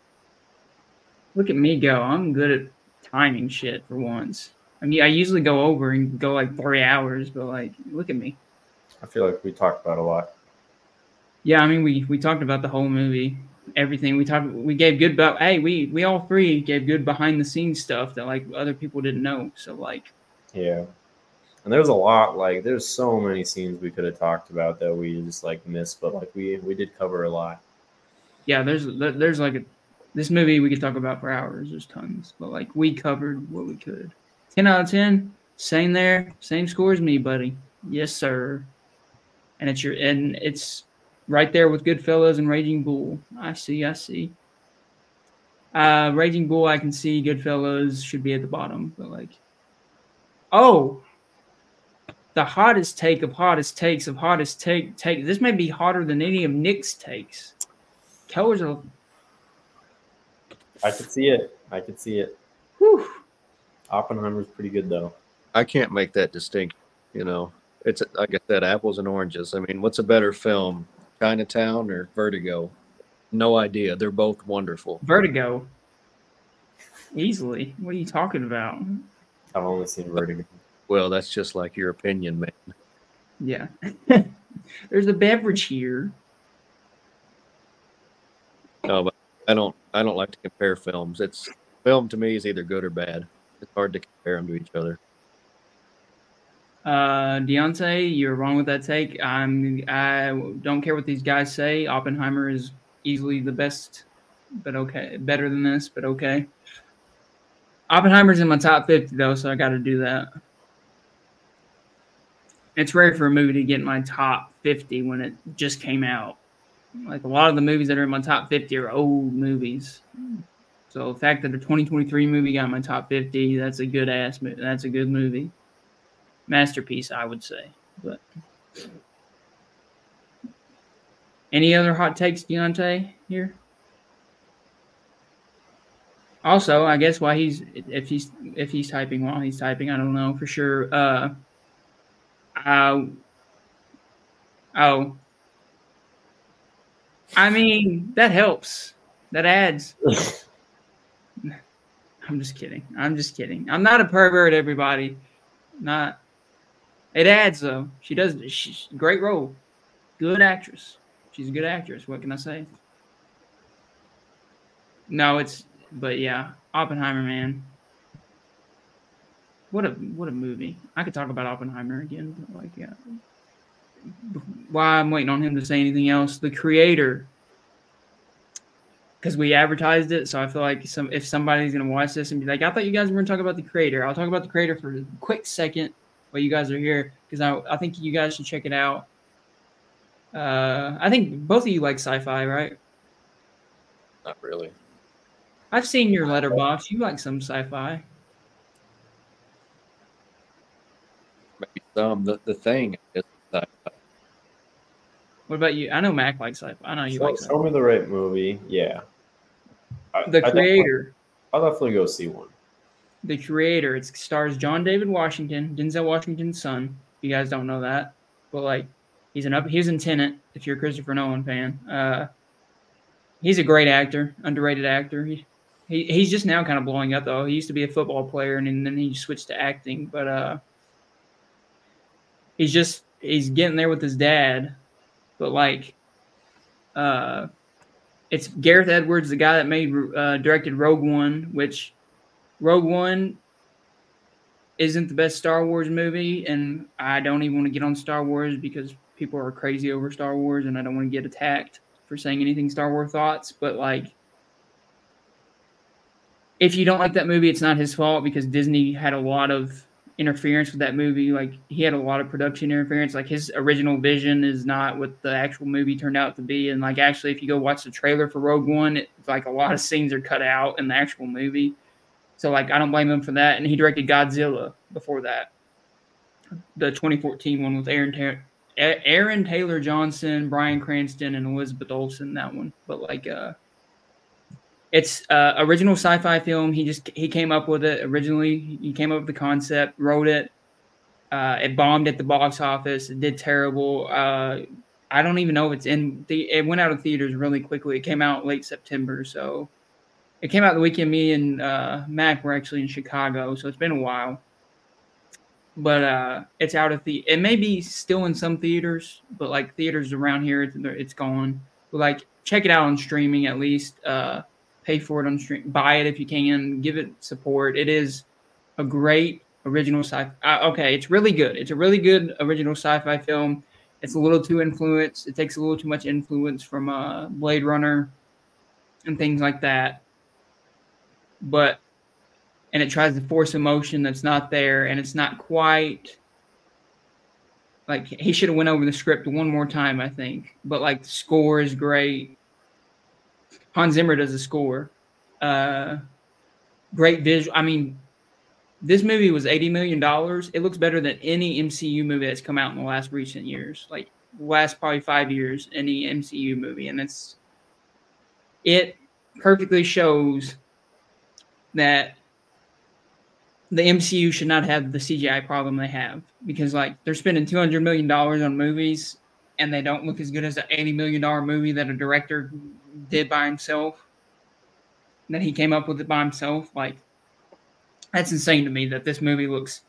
Look at me go. I'm good at timing shit for once. I mean, I usually go over and go like three hours, but like, look at me. I feel like we talked about a lot. Yeah, I mean, we we talked about the whole movie everything. We talked we gave good but hey we we all three gave good behind the scenes stuff that like other people didn't know. So like yeah. And there's a lot like there's so many scenes we could have talked about that we just like missed but like we we did cover a lot. Yeah there's there's like a this movie we could talk about for hours. There's tons but like we covered what we could. 10 out of 10 same there same score as me buddy. Yes sir. And it's your and it's right there with Goodfellas and Raging Bull. I see, I see. Uh, Raging Bull, I can see. Goodfellas should be at the bottom, but like, oh, the hottest take of hottest takes of hottest take take. This may be hotter than any of Nick's takes. Keller's a. I could see it. I could see it. Whew. Oppenheimer's pretty good though. I can't make that distinct. You know, it's like I said, apples and oranges. I mean, what's a better film, Chinatown or Vertigo? No idea. They're both wonderful. Vertigo. Easily. What are you talking about? I've only seen Vertigo. Well, that's just like your opinion, man. Yeah. There's a beverage here. No, but I don't. I don't like to compare films. It's film to me is either good or bad. It's hard to compare them to each other. Uh, Deontay, you're wrong with that take. I'm. I don't care what these guys say. Oppenheimer is easily the best, but okay, better than this, but okay. Oppenheimer's in my top 50 though, so I got to do that. It's rare for a movie to get in my top 50 when it just came out. Like a lot of the movies that are in my top 50 are old movies. So the fact that the 2023 movie got my top 50, that's a good ass. That's a good movie. Masterpiece, I would say. But any other hot takes, Deontay, here? Also, I guess why he's if he's if he's typing while he's typing, I don't know for sure. Uh, uh, oh, I mean that helps. That adds. I'm just kidding. I'm just kidding. I'm not a pervert, everybody. Not. It adds though. She does. She's great role. Good actress. She's a good actress. What can I say? No, it's but yeah, Oppenheimer, man. What a what a movie. I could talk about Oppenheimer again, but like yeah. Why I'm waiting on him to say anything else. The creator. Because we advertised it, so I feel like some if somebody's gonna watch this and be like, I thought you guys were gonna talk about the creator. I'll talk about the creator for a quick second while you guys are here, because I I think you guys should check it out. Uh I think both of you like sci-fi, right? Not really. I've seen your Letterboxd. You like some sci-fi. Maybe some. The the thing is that What about you? I know Mac likes sci-fi. I know you Show, like show sci-fi. me the right movie. Yeah. I, The I definitely- creator. I'll definitely go see one. The creator. It stars John David Washington, Denzel Washington's son. If you guys don't know that, but like he's an up. He's in Tenet. If you're a Christopher Nolan fan, uh, he's a great actor, underrated actor. He, he he's just now kind of blowing up though. He used to be a football player and then he switched to acting, but uh, he's just he's getting there with his dad, but like, uh, it's Gareth Edwards, the guy that made uh, directed Rogue One, which Rogue One isn't the best Star Wars movie, and I don't even want to get on Star Wars because people are crazy over Star Wars, and I don't want to get attacked for saying anything Star Wars thoughts. But like, if you don't like that movie, it's not his fault because Disney had a lot of interference with that movie. Like, he had a lot of production interference. Like, his original vision is not what the actual movie turned out to be. And like, actually, if you go watch the trailer for Rogue One, it, like a lot of scenes are cut out in the actual movie. So like I don't blame him for that. And he directed Godzilla before that, the 2014 one with Aaron Ta- Aaron Taylor Johnson, Bryan Cranston, and Elizabeth Olsen. That one, but like uh, it's uh original sci-fi film. He just he came up with it originally. He came up with the concept, wrote it. Uh, it bombed at the box office. It did terrible. Uh, I don't even know if it's in the. It went out of theaters really quickly. It came out late September, so it came out the weekend me and uh, Mac were actually in Chicago, so it's been a while. But uh, it's out of the. It may be still in some theaters, but like theaters around here, it's, it's gone. But like, check it out on streaming at least. Uh, pay for it on stream. Buy it if you can. Give it support. It is a great original sci. Uh, okay, it's really good. It's a really good original sci-fi film. It's a little too influenced. It takes a little too much influence from uh, Blade Runner and things like that but and it tries to force emotion that's not there and it's not quite like he should have went over the script one more time i think but like the score is great. Hans zimmer does the score. Uh great visual i mean this movie was 80 million dollars. It looks better than any mcu movie that's come out in the last recent years like last probably five years any mcu movie and it's it perfectly shows that the MCU should not have the CGI problem they have because like they're spending two hundred million dollars on movies and they don't look as good as an eighty million dollar movie that a director did by himself. That he came up with it by himself. Like that's insane to me that this movie looks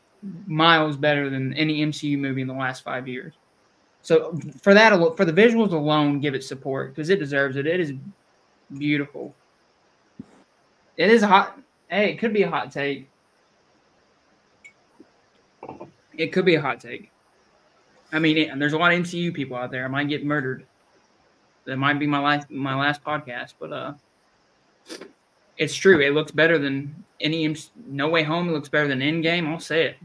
miles better than any MCU movie in the last five years. So for that, for the visuals alone, give it support because it deserves it. It is beautiful. It is hot. Hey, it could be a hot take. It could be a hot take. I mean, it, there's a lot of MCU people out there. I might get murdered. That might be my last my last podcast, but uh, it's true. It looks better than any No Way Home. It looks better than Endgame. I'll say it.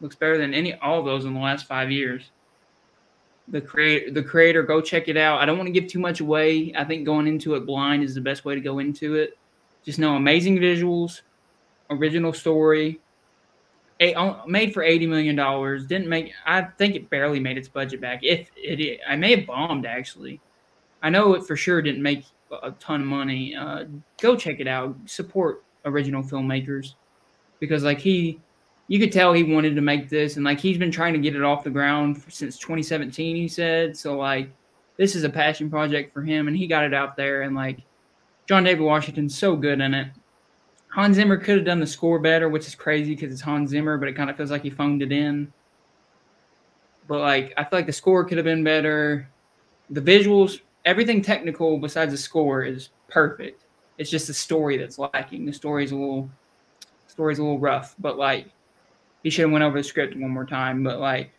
Looks better than any all those in the last five years. The creator, the creator, go check it out. I don't want to give too much away. I think going into it blind is the best way to go into it. Just know amazing visuals, original story, made for eighty million dollars. Didn't make. I think it barely made its budget back. If it, I may have bombed actually. I know it for sure didn't make a ton of money. Uh, go check it out. Support original filmmakers because like he, you could tell he wanted to make this and like he's been trying to get it off the ground since 2017. He said so. Like this is a passion project for him and he got it out there and like John David Washington's so good in it Hans Zimmer could have done the score better, which is crazy because it's Hans Zimmer, but it kind of feels like he phoned it in. But like, I feel like the score could have been better. The visuals, everything technical besides the score is perfect. It's just the story that's lacking. The story's a little, story's a little rough. But like, he should have went over the script one more time. But like,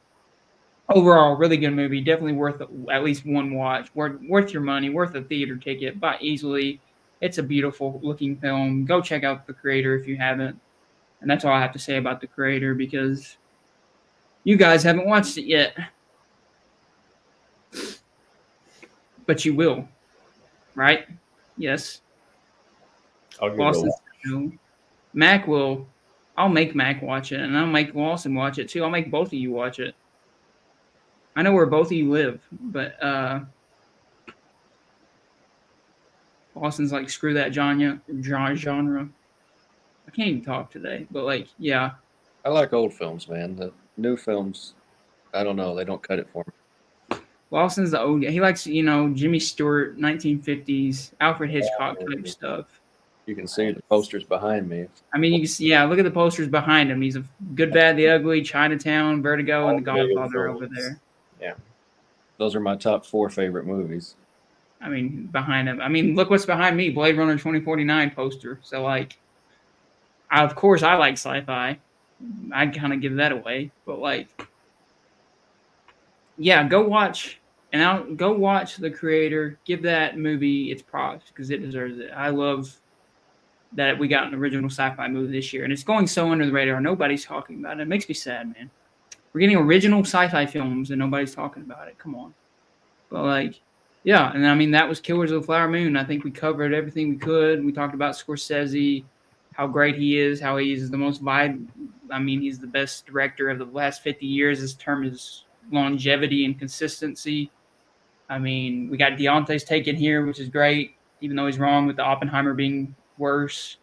overall, really good movie. Definitely worth at least one watch. Worth worth your money. Worth a theater ticket. Buy easily it's a beautiful looking film. Go check out the creator if you haven't. And that's all I have to say about the creator because you guys haven't watched it yet. But you will. Right? Yes. I'll Lawson, Mac will I'll make Mac watch it and I'll make Lawson watch it too. I'll make both of you watch it. I know where both of you live, but uh Austin's like, screw that genre, genre. I can't even talk today, but like, yeah. I like old films, man. The new films, I don't know. They don't cut it for me. Lawson's the old. guy. He likes, you know, Jimmy Stewart, 1950s, Alfred Hitchcock yeah, type stuff. You can see the posters behind me. I mean, you can see, yeah, look at the posters behind him. He's a Good, Bad, the Ugly, Chinatown, Vertigo, and The Godfather over there. Yeah. Those are my top four favorite movies. I mean, behind him. I mean, look what's behind me, Blade Runner 2049 poster. So like, I, of course I like sci-fi. I'd kind of give that away, but like, yeah, go watch and I'll go watch the creator. Give that movie its props because it deserves it. I love that we got an original sci-fi movie this year, and it's going so under the radar. Nobody's talking about it. It makes me sad, man. We're getting original sci-fi films and nobody's talking about it. Come on, but like yeah, and I mean that was Killers of the Flower Moon. I think we covered everything we could. We talked about Scorsese, how great he is, how he's the most vibe. I mean, he's the best director of the last 50 years. His term is longevity and consistency. I mean, we got Deontay's taken here, which is great, even though he's wrong with the Oppenheimer being worse.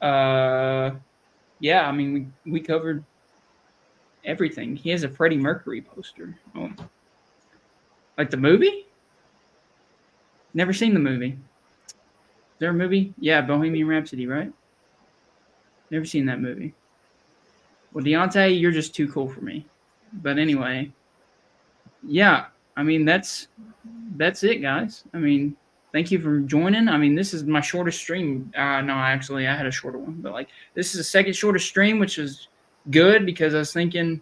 Uh, yeah, I mean, we, we covered everything. He has a Freddie Mercury poster. Oh. Like the movie? Never seen the movie. Is there a movie? Yeah, Bohemian Rhapsody, right? Never seen that movie. Well, Deontay, you're just too cool for me. But anyway, yeah, I mean that's that's it, guys. I mean, thank you for joining. I mean, this is my shortest stream. Uh, no, actually, I had a shorter one, but like this is the second shortest stream, which is good because I was thinking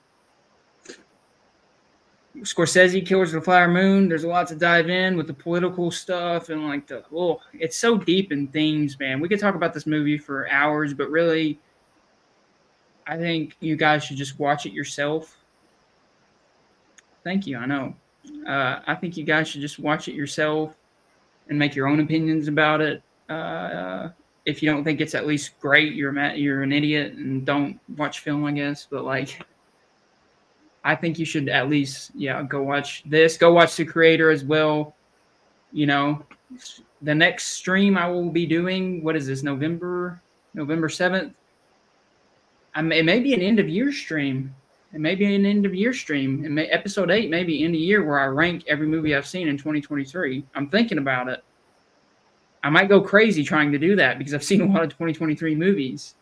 Scorsese, Killers of the Flower Moon. There's a lot to dive in with the political stuff and like the oh, it's so deep in themes, man. We could talk about this movie for hours, but really, I think you guys should just watch it yourself. Thank you. I know. Uh, I think you guys should just watch it yourself and make your own opinions about it. Uh, if you don't think it's at least great, you're you're an idiot and don't watch film, I guess. But like. I think you should at least, yeah, go watch this. Go watch the creator as well. You know, the next stream I will be doing, what is this, November, November 7th? I may, it may be an end of year stream. It may be an end of year stream. It may, episode eight may be end of year where I rank every movie I've seen in 2023. I'm thinking about it. I might go crazy trying to do that because I've seen a lot of 2023 movies.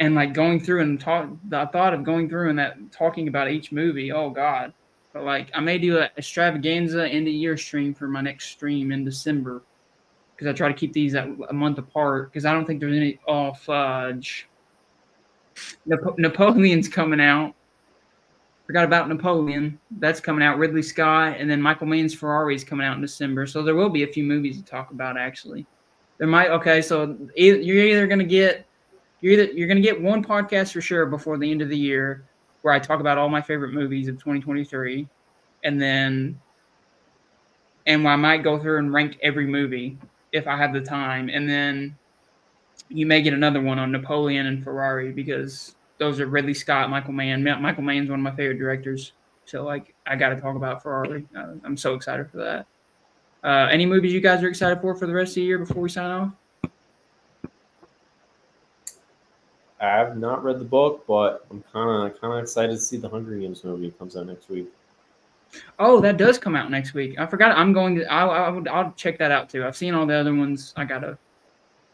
And like going through and talk, the thought of going through and that talking about each movie, oh God. But like I may do a extravaganza end of year stream for my next stream in December because I try to keep these at a month apart because I don't think there's any. Oh fudge! Nap- Napoleon's coming out. Forgot about Napoleon. That's coming out. Ridley Scott, and then Michael Mann's Ferrari is coming out in December. So there will be a few movies to talk about. Actually, there might. Okay, so you're either gonna get you're either you're gonna get one podcast for sure before the end of the year where I talk about all my favorite movies of 2023, and then and I might go through and rank every movie if I have the time, and then you may get another one on Napoleon and Ferrari because those are Ridley Scott, Michael Mann. Michael Mann's one of my favorite directors, so like I got to talk about Ferrari. Uh, I'm so excited for that. Uh, any movies you guys are excited for for the rest of the year before we sign off? I have not read the book, but I'm kind of kind of excited to see the Hunger Games movie it comes out next week. Oh, that does come out next week. I forgot. I'm going to. I'll, I'll, I'll check that out too. I've seen all the other ones. I gotta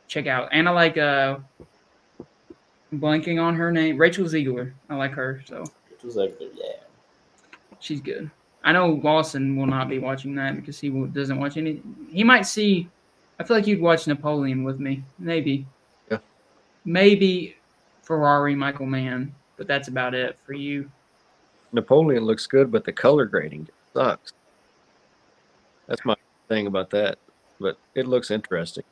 check out. And I like uh, blanking on her name, Rachel Zegler. I like her. So Rachel Zegler, yeah, she's good. I know Lawson will not be watching that because he doesn't watch any. He might see. I feel like you'd watch Napoleon with me, maybe. Yeah. Maybe Ferrari, Michael Mann, but that's about it for you. Napoleon looks good, but the color grading sucks. That's my thing about that. But it looks interesting.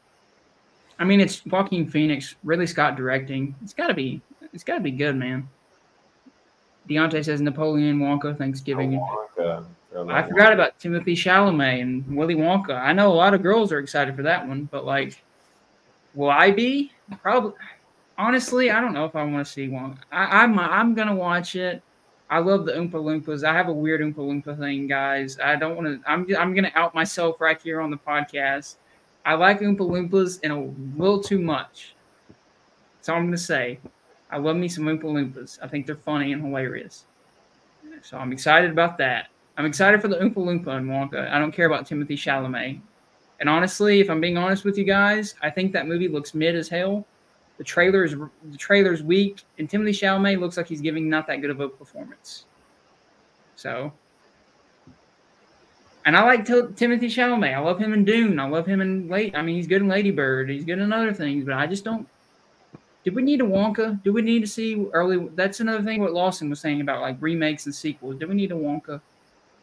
I mean, it's Joaquin Phoenix, Ridley Scott directing. It's got to be. It's got to be good, man. Deontay says Napoleon Wonka Thanksgiving. Oh, Wonka. I forgot about Timothy Chalamet and Willy Wonka. I know a lot of girls are excited for that one, but like, will I be? Probably honestly, I don't know if I want to see one. I, I'm I'm gonna watch it. I love the Oompa Loompas. I have a weird Oompa Loompa thing, guys. I don't want to. I'm I'm gonna out myself right here on the podcast. I like Oompa Loompas and a little too much. So I'm gonna say, I love me some Oompa Loompas. I think they're funny and hilarious. So I'm excited about that. I'm excited for the Oompa Loompa and Wonka. I don't care about Timothy Chalamet. And honestly, if I'm being honest with you guys, I think that movie looks mid as hell. The trailer is the trailer's weak, and Timothy Chalamet looks like he's giving not that good of a performance. So, and I like T- Timothée Chalamet. I love him in Dune. I love him in Late. I mean, he's good in Lady Bird. He's good in other things, but I just don't. Did we need a Wonka? Do we need to see early? That's another thing. What Lawson was saying about like remakes and sequels. Do we need a Wonka?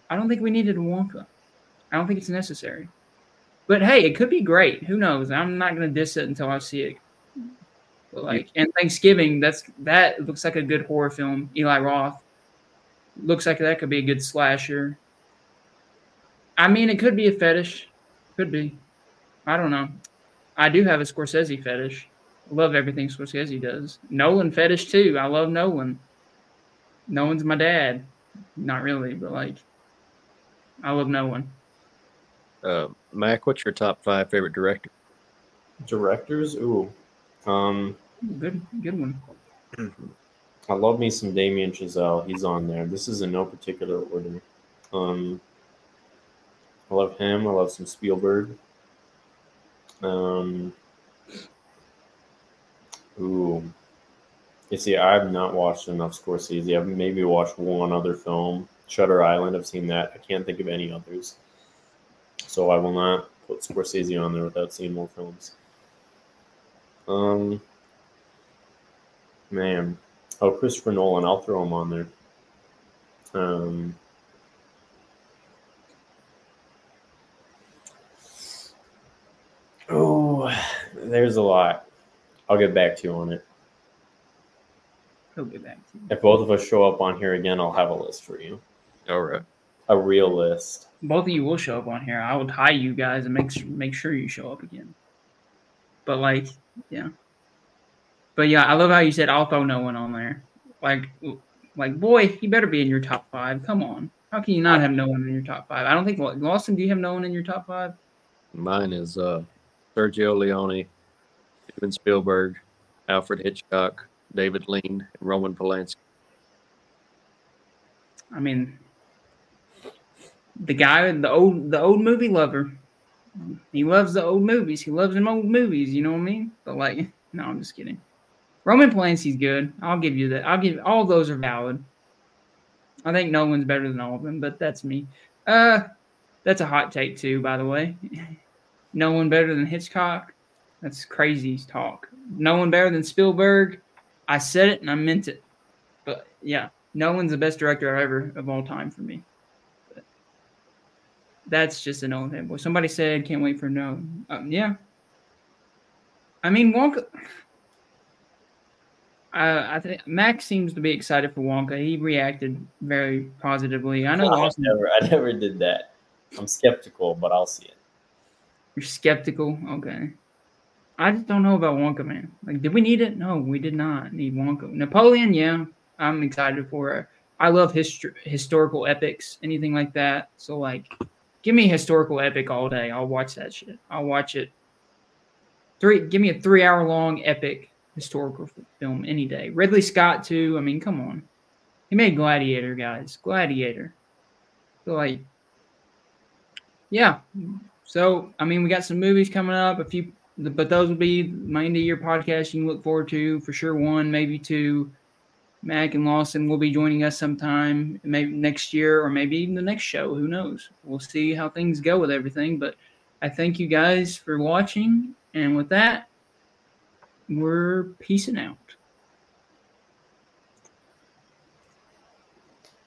I don't think we needed a Wonka. I don't think it's necessary. But hey, it could be great. Who knows? I'm not going to diss it until I see it like and Thanksgiving, that's that looks like a good horror film. Eli Roth looks like that could be a good slasher. I mean, it could be a fetish. Could be. I don't know. I do have a Scorsese fetish. I love everything Scorsese does. Nolan fetish too. I love Nolan. Nolan's my dad. Not really, but like, I love Nolan. Uh, Mac, what's your top five favorite director? Directors? Ooh. Um, good, good one. I love me some Damien Chazelle. He's on there. This is in no particular order. Um, I love him. I love some Spielberg. Um, ooh, you see, I've not watched enough Scorsese. I've maybe watched one other film, Shutter Island. I've seen that. I can't think of any others. So I will not put Scorsese on there without seeing more films. Um, man, oh Christopher Nolan, I'll throw him on there. Um, oh, there's a lot. I'll get back to you on it. He'll get back to you. If both of us show up on here again, I'll have a list for you. All right. A real list. Both of you will show up on here. I will tie you guys and make make sure you show up again. But like, yeah. But yeah, I love how you said I'll throw Nolan on there. Like, like boy, you better be in your top five. Come on, how can you not have Nolan in your top five? I don't think Lawson. Do you have Nolan in your top five? Mine is uh, Sergio Leone, Steven Spielberg, Alfred Hitchcock, David Lean, Roman Polanski. I mean, the guy, the old, the old movie lover. He loves the old movies. He loves them old movies. You know what I mean? But like, no, I'm just kidding. Roman Polanski's good. I'll give you that. I'll give all those are valid. I think Nolan's better than all of them, but that's me. Uh, that's a hot take too, by the way. Nolan better than Hitchcock. That's crazy talk. Nolan better than Spielberg. I said it and I meant it. But yeah, Nolan's the best director ever of all time for me. That's just a Nolan fanboy. Somebody said, "Can't wait for no." Um, yeah. I mean, Wonka. Uh, I think Max seems to be excited for Wonka. He reacted very positively. I know. I Austin, never, I never did that. I'm skeptical, but I'll see it. You're skeptical. Okay. I just don't know about Wonka, man. Like, did we need it? No, we did not need Wonka. Napoleon, yeah, I'm excited for it. I love histor- historical epics, anything like that. So, like, give me a historical epic all day. I'll watch that shit. I'll watch it. Three, give me a three hour long epic historical film any day. Ridley Scott too. I mean, come on, he made Gladiator, guys. Gladiator. So, like, yeah. So, I mean, we got some movies coming up. A few but those will be my end of year podcast you can look forward to for sure. One, maybe two. Mac and Lawson will be joining us sometime, maybe next year or maybe even the next show. Who knows? We'll see how things go with everything. But I thank you guys for watching. And with that, we're peacing out.